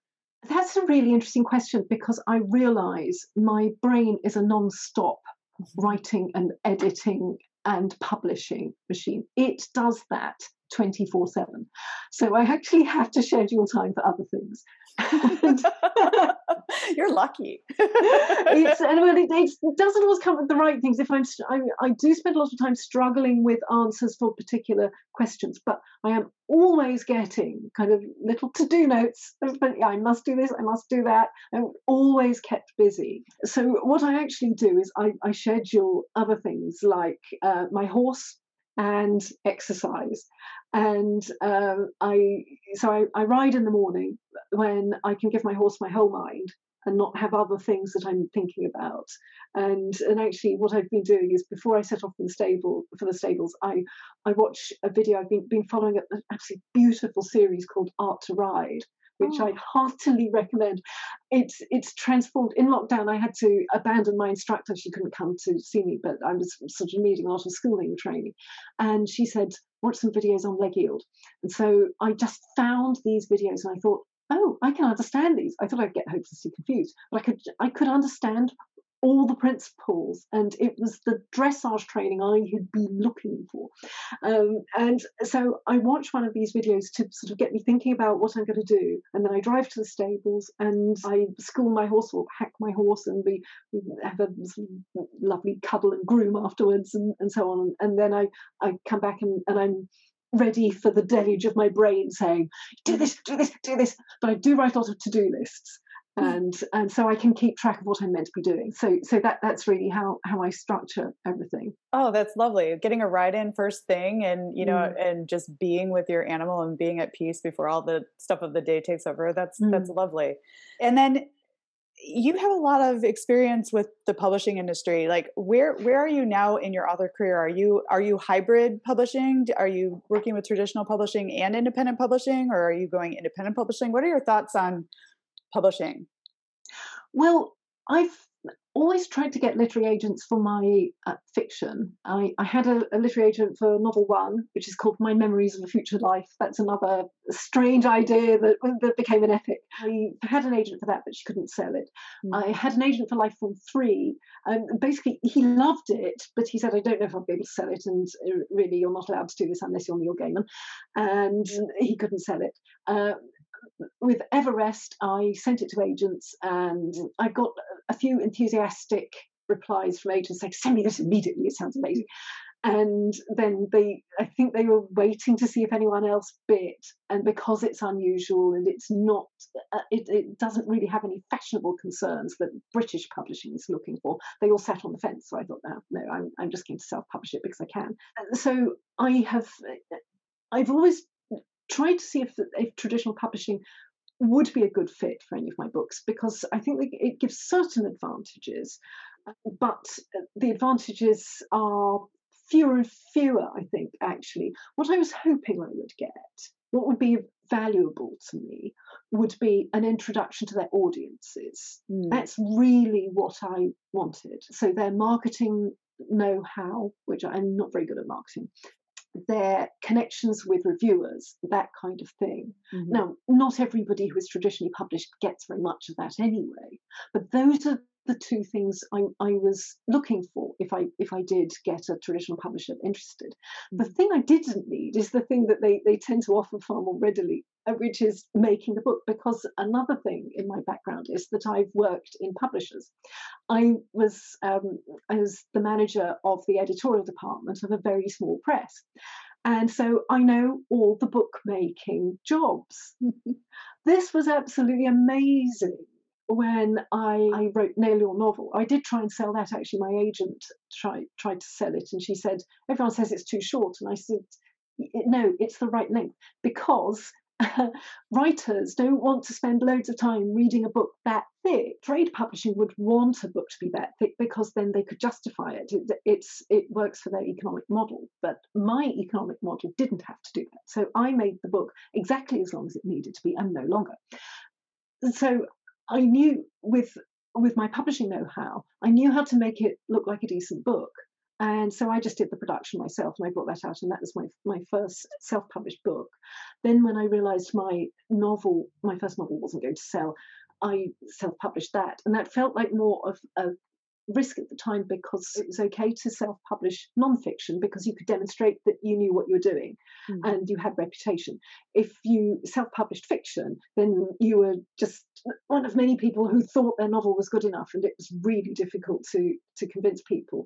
That's a really interesting question because I realize my brain is a non-stop mm-hmm. writing and editing and publishing machine. It does that 24 7. So I actually have to schedule time for other things. You're lucky. it's and it, it, doesn't always come with the right things. If I'm, I, I do spend a lot of time struggling with answers for particular questions, but I am always getting kind of little to-do notes. I must do this. I must do that. I'm always kept busy. So what I actually do is I, I schedule other things like uh, my horse and exercise. And um, I so I, I ride in the morning when I can give my horse my whole mind and not have other things that I'm thinking about. And and actually, what I've been doing is before I set off for the stable for the stables, I I watch a video. I've been been following an absolutely beautiful series called Art2Ride, which oh. I heartily recommend. It's it's transformed. In lockdown, I had to abandon my instructor. She couldn't come to see me, but I was sort of needing a lot of schooling training. And she said, watch some videos on leg yield. And so I just found these videos and I thought, oh, I can understand these. I thought I'd get hopelessly confused, but I could I could understand all the principles, and it was the dressage training I had been looking for. Um, and so I watched one of these videos to sort of get me thinking about what I'm going to do, and then I drive to the stables and I school my horse or hack my horse, and we, we have a lovely cuddle and groom afterwards, and, and so on. And then I I come back and, and I'm ready for the deluge of my brain saying, do this, do this, do this. But I do write a lot of to-do lists and and so I can keep track of what I'm meant to be doing. So so that that's really how how I structure everything. Oh, that's lovely. Getting a ride in first thing, and you know, mm. and just being with your animal and being at peace before all the stuff of the day takes over. That's mm. that's lovely. And then you have a lot of experience with the publishing industry like where where are you now in your author career are you are you hybrid publishing are you working with traditional publishing and independent publishing or are you going independent publishing what are your thoughts on publishing? Well, I've always tried to get literary agents for my uh, fiction. I, I had a, a, literary agent for novel one, which is called My Memories of a Future Life. That's another strange idea that, that became an epic. I had an agent for that, but she couldn't sell it. Mm. I had an agent for Lifeform three. Um, basically, he loved it, but he said, I don't know if I'll be able to sell it, and uh, really, you're not allowed to do this unless you're Neil Gaiman. And he couldn't sell it. Uh, with Ever Rest, I sent it to agents and I got a few enthusiastic replies from agents saying, send me this immediately, it sounds amazing. And then they, I think they were waiting to see if anyone else bit. And because it's unusual and it's not, uh, it, it doesn't really have any fashionable concerns that British publishing is looking for, they all sat on the fence. So I thought, no, no, I'm, I'm just going to self publish it because I can. So I have, I've always tried to see if, if traditional publishing would be a good fit for any of my books because I think it gives certain advantages, uh, but uh, the advantages are fewer and fewer, I think, actually. What I was hoping I would get, what would be valuable to me, would be an introduction to their audiences. Mm. That's really what I wanted. So their marketing know how, which I'm not very good at marketing, their connections with reviewers, that kind of thing. Mm-hmm. Now, not everybody who is traditionally published gets very much of that anyway, but those are the two things I, I was looking for if I if I did get a traditional publisher interested. The mm-hmm. thing I didn't need is the thing that they, they tend to offer far more readily, uh, which is making the book. Because another thing in my background is that I've worked in publishers. I was um, I was the manager of the editorial department of a very small press. And so I know all the bookmaking jobs. this was absolutely amazing when I, I, wrote Nail Your Novel. I did try and sell that. Actually, my agent tried tried to sell it, and she said everyone says it's too short, and I said no, it's the right length because writers don't want to spend loads of time reading a book that thick. Trade publishing would want a book to be that thick because then they could justify it. it. It's it works for their economic model, but my economic model didn't have to do that. So I made the book exactly as long as it needed to be and no longer. So I knew with with my publishing know-how, I knew how to make it look like a decent book. And so I just did the production myself and I brought that out, and that was my my first self-published book. Then when I realized my novel, my first novel wasn't going to sell, I self-published that. And that felt like more of a risk at the time because it was okay to self-publish non-fiction because you could demonstrate that you knew what you were doing mm-hmm. and you had reputation if you self-published fiction then you were just one of many people who thought their novel was good enough and it was really difficult to to convince people.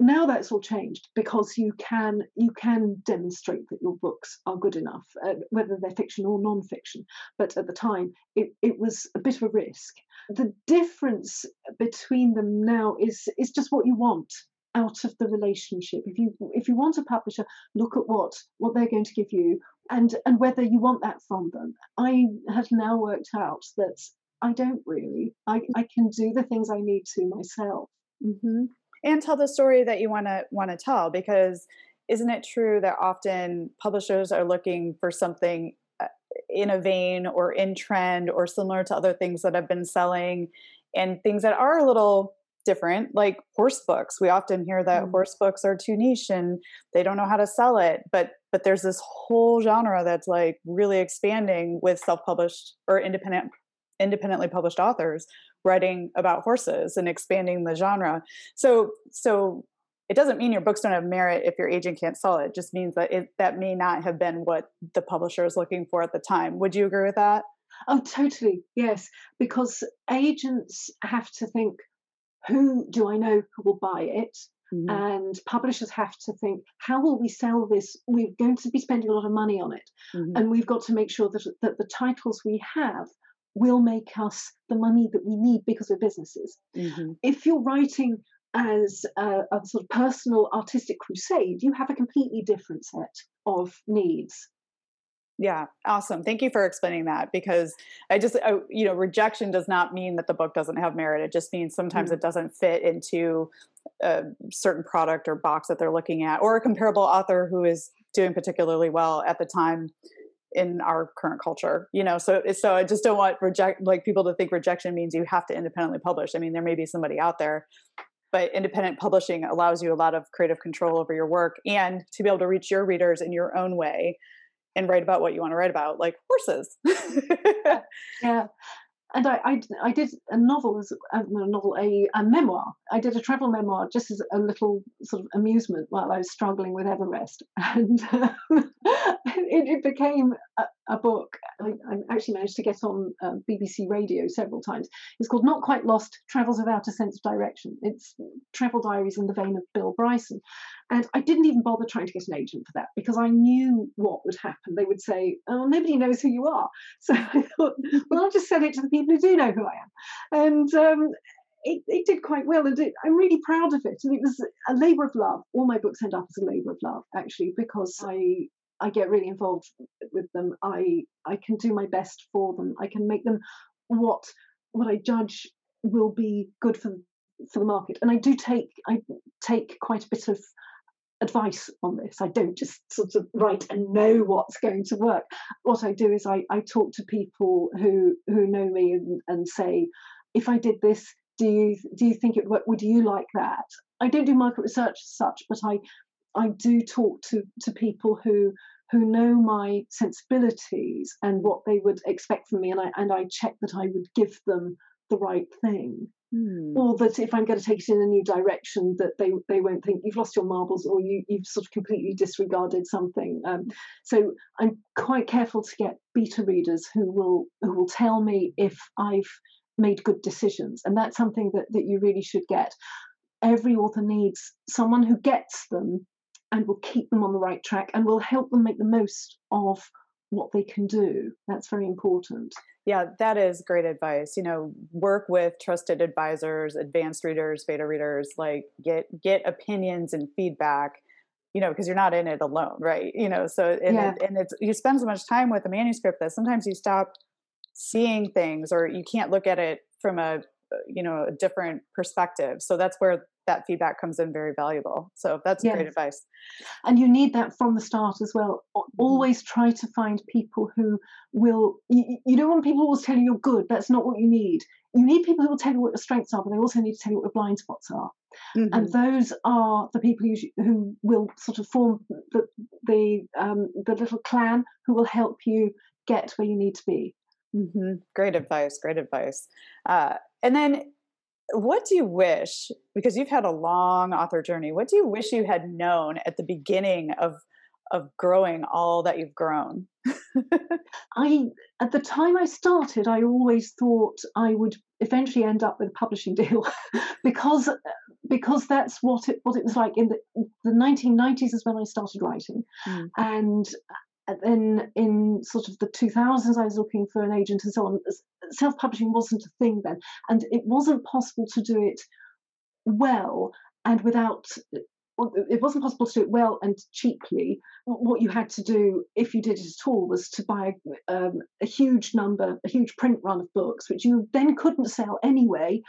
Now that's all changed because you can you can demonstrate that your books are good enough uh, whether they're fiction or non-fiction. But at the time it, it was a bit of a risk. The difference between them now is is just what you want out of the relationship. If you if you want a publisher look at what what they're going to give you and and whether you want that from them. I have now worked out that i don't really. I, I can do the things i need to myself. Mm-hmm. And tell the story that you want to want to tell because isn't it true that often publishers are looking for something uh, in a vein or in trend or similar to other things that have been selling and things that are a little different like horse books we often hear that mm. horse books are too niche and they don't know how to sell it but but there's this whole genre that's like really expanding with self-published or independent independently published authors writing about horses and expanding the genre. So so it doesn't mean your books don't have merit if your agent can't sell it. it just means that it that may not have been what the publisher is looking for at the time. Would you agree with that? Oh, totally. Yes, because agents have to think who do I know who will buy it? Mm-hmm. And publishers have to think, how will we sell this? We're going to be spending a lot of money on it. Mm-hmm. And we've got to make sure that, that the titles we have will make us the money that we need because we're businesses. Mm-hmm. If you're writing as a, a, sort of personal artistic crusade, you have a completely different set of needs. Yeah, awesome. Thank you for explaining that because I just, uh, you know, rejection does not mean that the book doesn't have merit. It just means sometimes mm-hmm. it doesn't fit into a certain product or box that they're looking at, or a comparable author who is doing particularly well at the time in our current culture you know so so i just don't want reject like people to think rejection means you have to independently publish i mean there may be somebody out there but independent publishing allows you a lot of creative control over your work and to be able to reach your readers in your own way and write about what you want to write about like horses. Yeah. And I, I, I, did a novel as a novel, a, a, memoir. I did a travel memoir just as a little sort of amusement while I was struggling with Ever Rest, and um, it, it, became a, a book. I, I, actually managed to get on uh, BBC Radio several times. It's called Not Quite Lost: Travels Without a Sense of Direction. It's travel diaries in the vein of Bill Bryson, and I didn't even bother trying to get an agent for that because I knew what would happen. They would say, "Oh, nobody knows who you are," so I thought, "Well, I'll just sell it to the people." people who do know who I am. And um, it, it, did quite well, and it, I'm really proud of it. And it was a labour of love. All my books end up as a labour of love, actually, because I I get really involved with them. I I can do my best for them. I can make them what what I judge will be good for for the market. And I do take I take quite a bit of advice on this. I don't just sort of write and know what's going to work. What I do is I, I talk to people who who know me and, and say, if I did this, do you do you think it would would you like that? I don't do market research as such, but I I do talk to to people who who know my sensibilities and what they would expect from me and I and I check that I would give them the right thing. Hmm. Or that if I'm going to take it in a new direction, that they they won't think you've lost your marbles or you you've sort of completely disregarded something. Um, so I'm quite careful to get beta readers who will who will tell me if I've made good decisions, and that's something that that you really should get. Every author needs someone who gets them and will keep them on the right track and will help them make the most of what they can do. That's very important. Yeah, that is great advice. You know, work with trusted advisors, advanced readers, beta readers, like get get opinions and feedback, you know, because you're not in it alone, right? You know, so and, yeah. it, and it's you spend so much time with a manuscript that sometimes you stop seeing things or you can't look at it from a you know a different perspective so that's where that feedback comes in very valuable. So that's yes. great advice. And you need that from the start as well. Mm-hmm. Always try to find people who will, you, you don't want people always tell you you're good. That's not what you need. You need people who will tell you what your strengths are, but they also need to tell you what your blind spots are. Mm-hmm. And those are the people who, who will sort of form the, the, um, the little clan who will help you get where you need to be. Mm-hmm. Great advice. Great advice. Uh, and then what do you wish because you've had a long author journey what do you wish you had known at the beginning of of growing all that you've grown i at the time i started i always thought i would eventually end up with a publishing deal because because that's what it what it was like in the, the 1990s is when i started writing mm. and and then in sort of the 2000s, I was looking for an agent and so on. Self publishing wasn't a thing then, and it wasn't possible to do it well and without. It wasn't possible to do it well and cheaply. What you had to do, if you did it at all, was to buy um, a huge number, a huge print run of books, which you then couldn't sell anyway.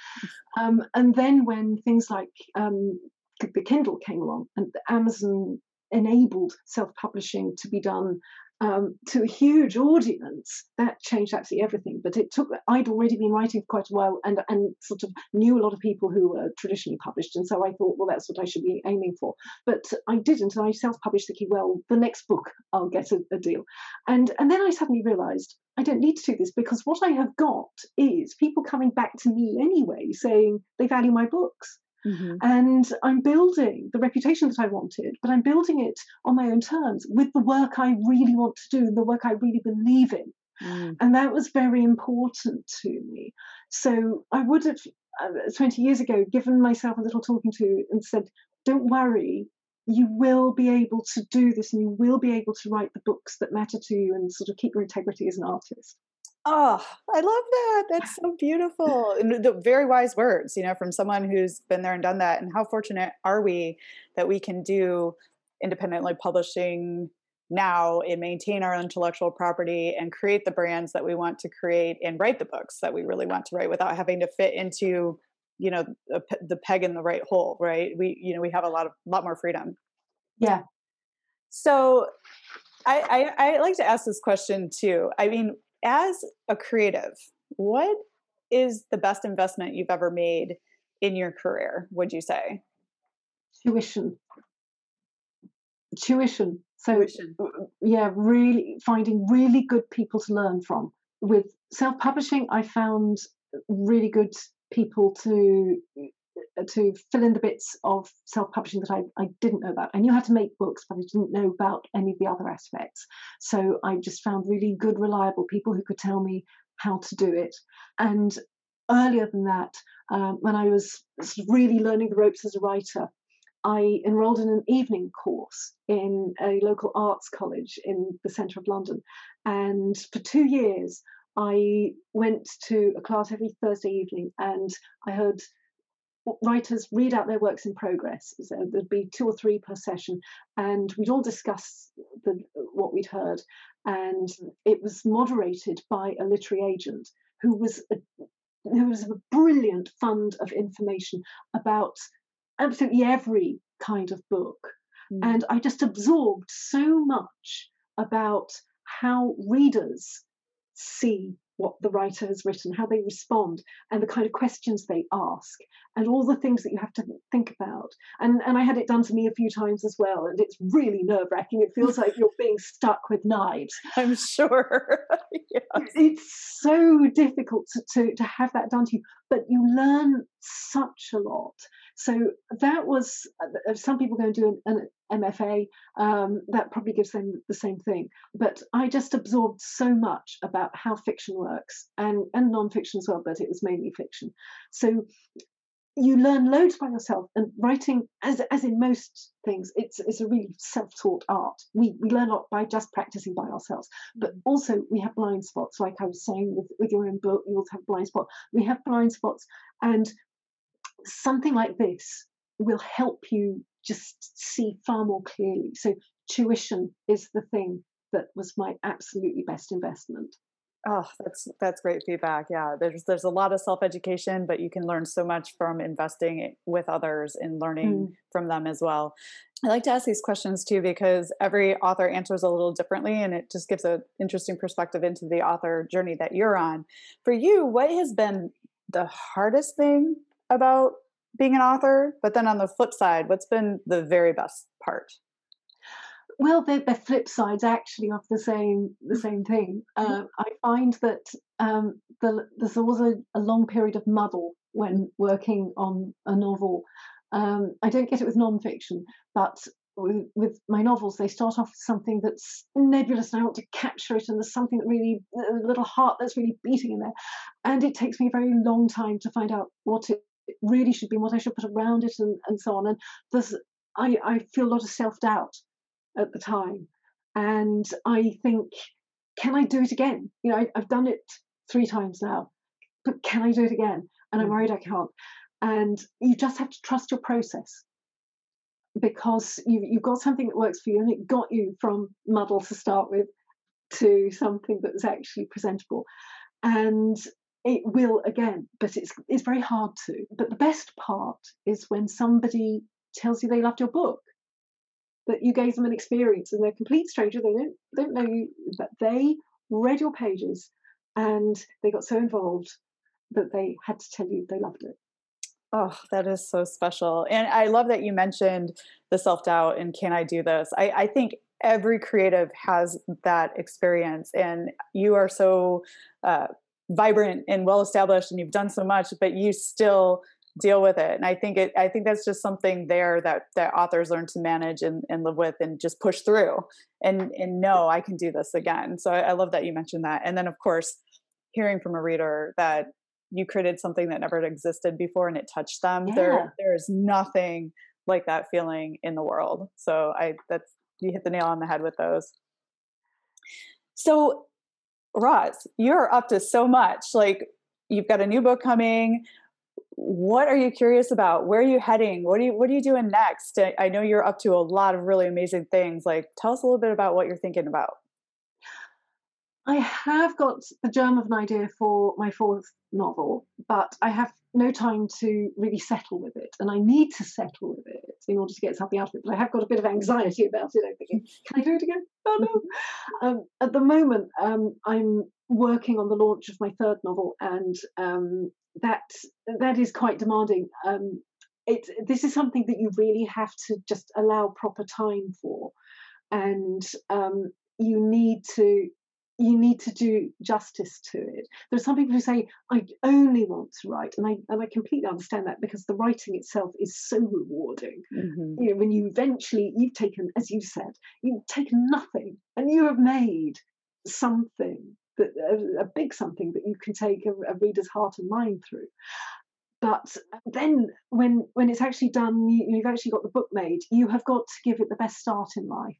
Um, and then when things like um, the Kindle came along and Amazon enabled self publishing to be done um, to a huge audience, that changed absolutely everything. But it took, I'd already been writing for quite a while and, and sort of knew a lot of people who were traditionally published. And so I thought, well, that's what I should be aiming for. But I didn't. And I self published thinking, well, the next book, I'll get a, a deal. And, and then I suddenly realized I don't need to do this because what I have got is people coming back to me anyway saying they value my books. Mm-hmm. And I'm building the reputation that I wanted, but I'm building it on my own terms with the work I really want to do and the work I really believe in. Mm. And that was very important to me. So I would have, uh, 20 years ago, given myself a little talking to and said, don't worry, you will be able to do this and you will be able to write the books that matter to you and sort of keep your integrity as an artist. Oh, I love that. That's so beautiful. And the very wise words, you know, from someone who's been there and done that. And how fortunate are we that we can do independently publishing now and maintain our intellectual property and create the brands that we want to create and write the books that we really want to write without having to fit into, you know, the, the peg in the right hole, right? We, you know, we have a lot of, lot more freedom. Yeah. So I, I, I like to ask this question too. I mean, as a creative, what is the best investment you've ever made in your career, would you say? Tuition. Tuition. So, Tuition. yeah, really finding really good people to learn from. With self publishing, I found really good people to to fill in the bits of self-publishing that I, I didn't know about. I knew how to make books, but I didn't know about any of the other aspects. So I just found really good, reliable people who could tell me how to do it. And earlier than that, um, when I was really learning the ropes as a writer, I enrolled in an evening course in a local arts college in the centre of London. And for two years, I went to a class every Thursday evening and I heard writers read out their works in progress. So there'd be two or three per session, and we'd all discuss the, what we'd heard. And it was moderated by a literary agent who was a, who was a brilliant fund of information about absolutely every kind of book. Mm. And I just absorbed so much about how readers see what the writer has written, how they respond, and the kind of questions they ask, and all the things that you have to think about. And and I had it done to me a few times as well, and it's really nerve wracking. It feels like you're being stuck with knives. I'm sure. yeah. It's so difficult to, to to have that done to you, but you learn such a lot. So that was uh, some people go and do an, an MFA. Um, that probably gives them the same thing. But I just absorbed so much about how fiction works and and nonfiction as well. But it was mainly fiction. So you learn loads by yourself and writing as as in most things it's it's a really self-taught art we we learn a lot by just practicing by ourselves but mm. also we have blind spots like i was saying with with your own book you also have blind spot we have blind spots and something like this will help you just see far more clearly. So, tuition is the thing that was my absolutely best investment. Oh, that's that's great feedback. Yeah, there's there's a lot of self education, but you can learn so much from investing with others and learning mm. from them as well. I like to ask these questions too because every author answers a little differently, and it just gives an interesting perspective into the author journey that you're on. For you, what has been the hardest thing about being an author? But then on the flip side, what's been the very best part? Well they're, they're, flip sides actually of the same the same thing. Uh, i find that um, the, there's always a, a, long period of muddle when working on a novel. Um, i don't get it with nonfiction but with, with, my novels they start off with something that's nebulous and i want to capture it and there's something that really a little heart that's really beating in there. And it takes me a very long time to find out what it really should be what i should put around it and, and so on. And there's I, I feel a lot of self-doubt at the time. And I think, can I do it again? You know, I, have done it three times now, but can I do it again? And I'm mm. worried I can't. And you just have to trust your process because you, you've got something that works for you and it got you from muddle to start with to something that's actually presentable. And it will again, but it's it's very hard to. But the best part is when somebody tells you they loved your book that you gave them an experience and they're complete stranger they don't don't know you but they read your pages and they got so involved that they had to tell you they loved it. Oh that is so special. And i love that you mentioned the self-doubt and can i do this? I, I think every creative has that experience and you are so uh, vibrant and well established and you've done so much but you still deal with it. And i think it i think that's just something there that that authors learn to manage and, and live with and just push through and and know i can do this again. So I, I love that you mentioned that. And then of course hearing from a reader that you created something that never existed before and it touched them yeah. there there's nothing like that feeling in the world. So i that's you hit the nail on the head with those. So Roz, you're up to so much. Like you've got a new book coming what are you curious about? Where are you heading? What are you what are you doing next? I know you're up to a lot of really amazing things like tell us a little bit about what you're thinking about. I have got the germ of an idea for my fourth novel but i have no time to really settle with it and i need to settle with it in order to get something out of it but i have got a bit of anxiety about it i'm thinking can i do it again? Oh no. Um, at the moment um, i'm working on the launch of my third novel and um, that that is quite demanding. Um, it this is something that you really have to just allow proper time for, and um, you need to you need to do justice to it. There are some people who say, I only want to write, and I and I completely understand that because the writing itself is so rewarding. Mm-hmm. You know, when you eventually you've taken, as you said, you've taken nothing and you have made something that a, a big something that you can take a, a, reader's heart and mind through. But then, when when it's actually done, you, you've actually got the book made. You have got to give it the best start in life.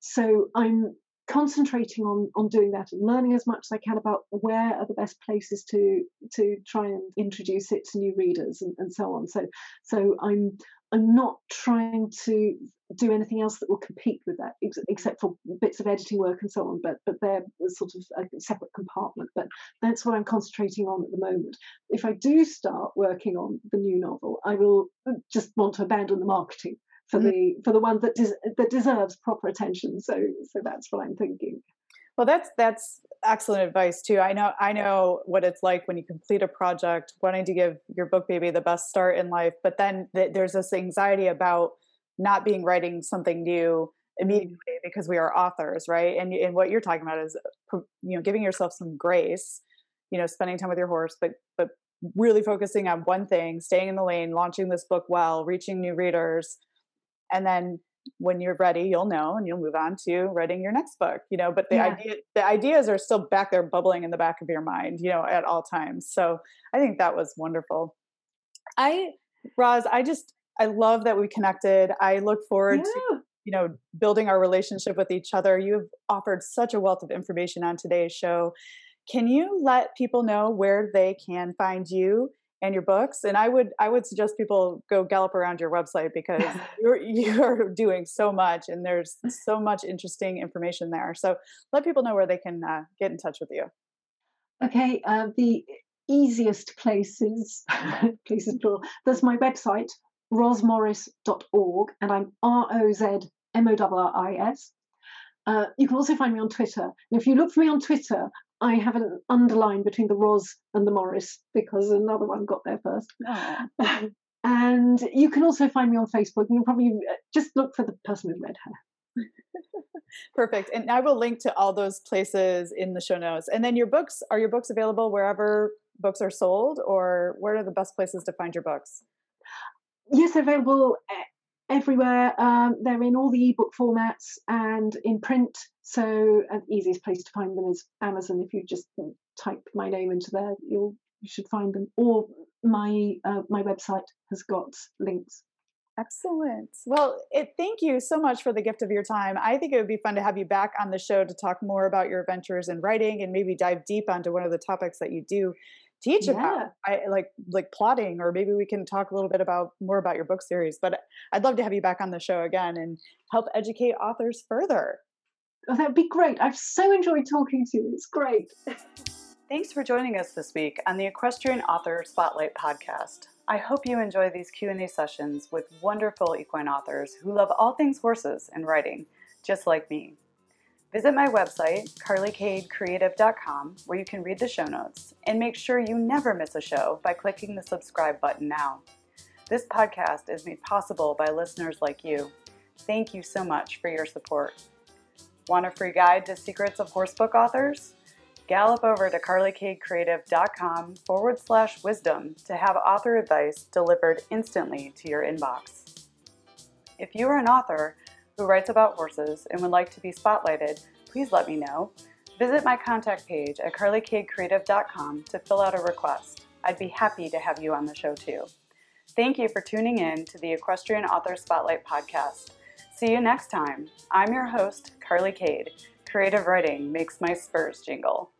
So I'm concentrating on on doing that and learning as much as I can about where are the best places to to try and introduce it to new readers and, and so on. So so I'm I'm not trying to do anything else that will compete with that, ex- except for bits of editing work and so on. But but they're sort of a separate compartment. But that's what I'm concentrating on at the moment. If I do start working on the new novel, I will just want to abandon the marketing for mm-hmm. the for the one that des- that deserves proper attention. So so that's what I'm thinking. Well, that's that's excellent advice too. I know I know what it's like when you complete a project, wanting to give your book baby the best start in life, but then th- there's this anxiety about not being writing something new immediately mm-hmm. because we are authors, right? And and what you're talking about is uh, you know giving yourself some grace, you know, spending time with your horse, but but really focusing on one thing, staying in the lane, launching this book well, reaching new readers, and then when you're ready you'll know and you'll move on to writing your next book you know but the yeah. idea the ideas are still back there bubbling in the back of your mind you know at all times so i think that was wonderful i roz i just i love that we connected i look forward yeah. to you know building our relationship with each other you've offered such a wealth of information on today's show. Can you let people know where they can find you and your books? And i would i would suggest people go gallop around your website because you're you're doing so much and there's so much interesting information there. So let people know where they can uh, get in touch with you. Okay, uh, the easiest places, places plural, there's my website, rozmorris.org, and I'm R O Z M O R I S. Uh, you can also find me on Twitter. And if you look for me on Twitter, I have an underline between the Roz and the Morris because another one got there first. Oh. and you can also find me on Facebook. You can probably uh, just look for the person with red hair. Perfect. And I will link to all those places in the show notes. And then your books, are your books available wherever books are sold or where are the best places to find your books? Yes, available everywhere. Um, they're in all the ebook formats and in print. So uh, the easiest place to find them is Amazon. If you just type my name into there, you'll you should find them. Or my uh, my website has got links. Excellent. Well, it, thank you so much for the gift of your time. I think it would be fun to have you back on the show to talk more about your adventures in writing and maybe dive deep onto one of the topics that you do teach yeah. about I, like like plotting or maybe we can talk a little bit about more about your book series but i'd love to have you back on the show again and help educate authors further. Oh, that'd be great. I've so enjoyed talking to you. It's great. Thanks for joining us this week on the equestrian author spotlight podcast. I hope you enjoy these q&a sessions with wonderful equine authors who love all things horses and writing just like me Visit my website, carlykadecreative.com, where you can read the show notes, and make sure you never miss a show by clicking the subscribe button now. This podcast is made possible by listeners like you. Thank you so much for your support. Want a free guide to secrets of horsebook authors? Gallop over to carlykadecreative.com forward slash wisdom to have author advice delivered instantly to your inbox. If you are an author, who writes about horses and would like to be spotlighted, please let me know. Visit my contact page at carlykadecreative.com to fill out a request. I'd be happy to have you on the show too. Thank you for tuning in to the Equestrian Author Spotlight podcast. See you next time. I'm your host, Carly Kade. Creative writing makes my spurs jingle.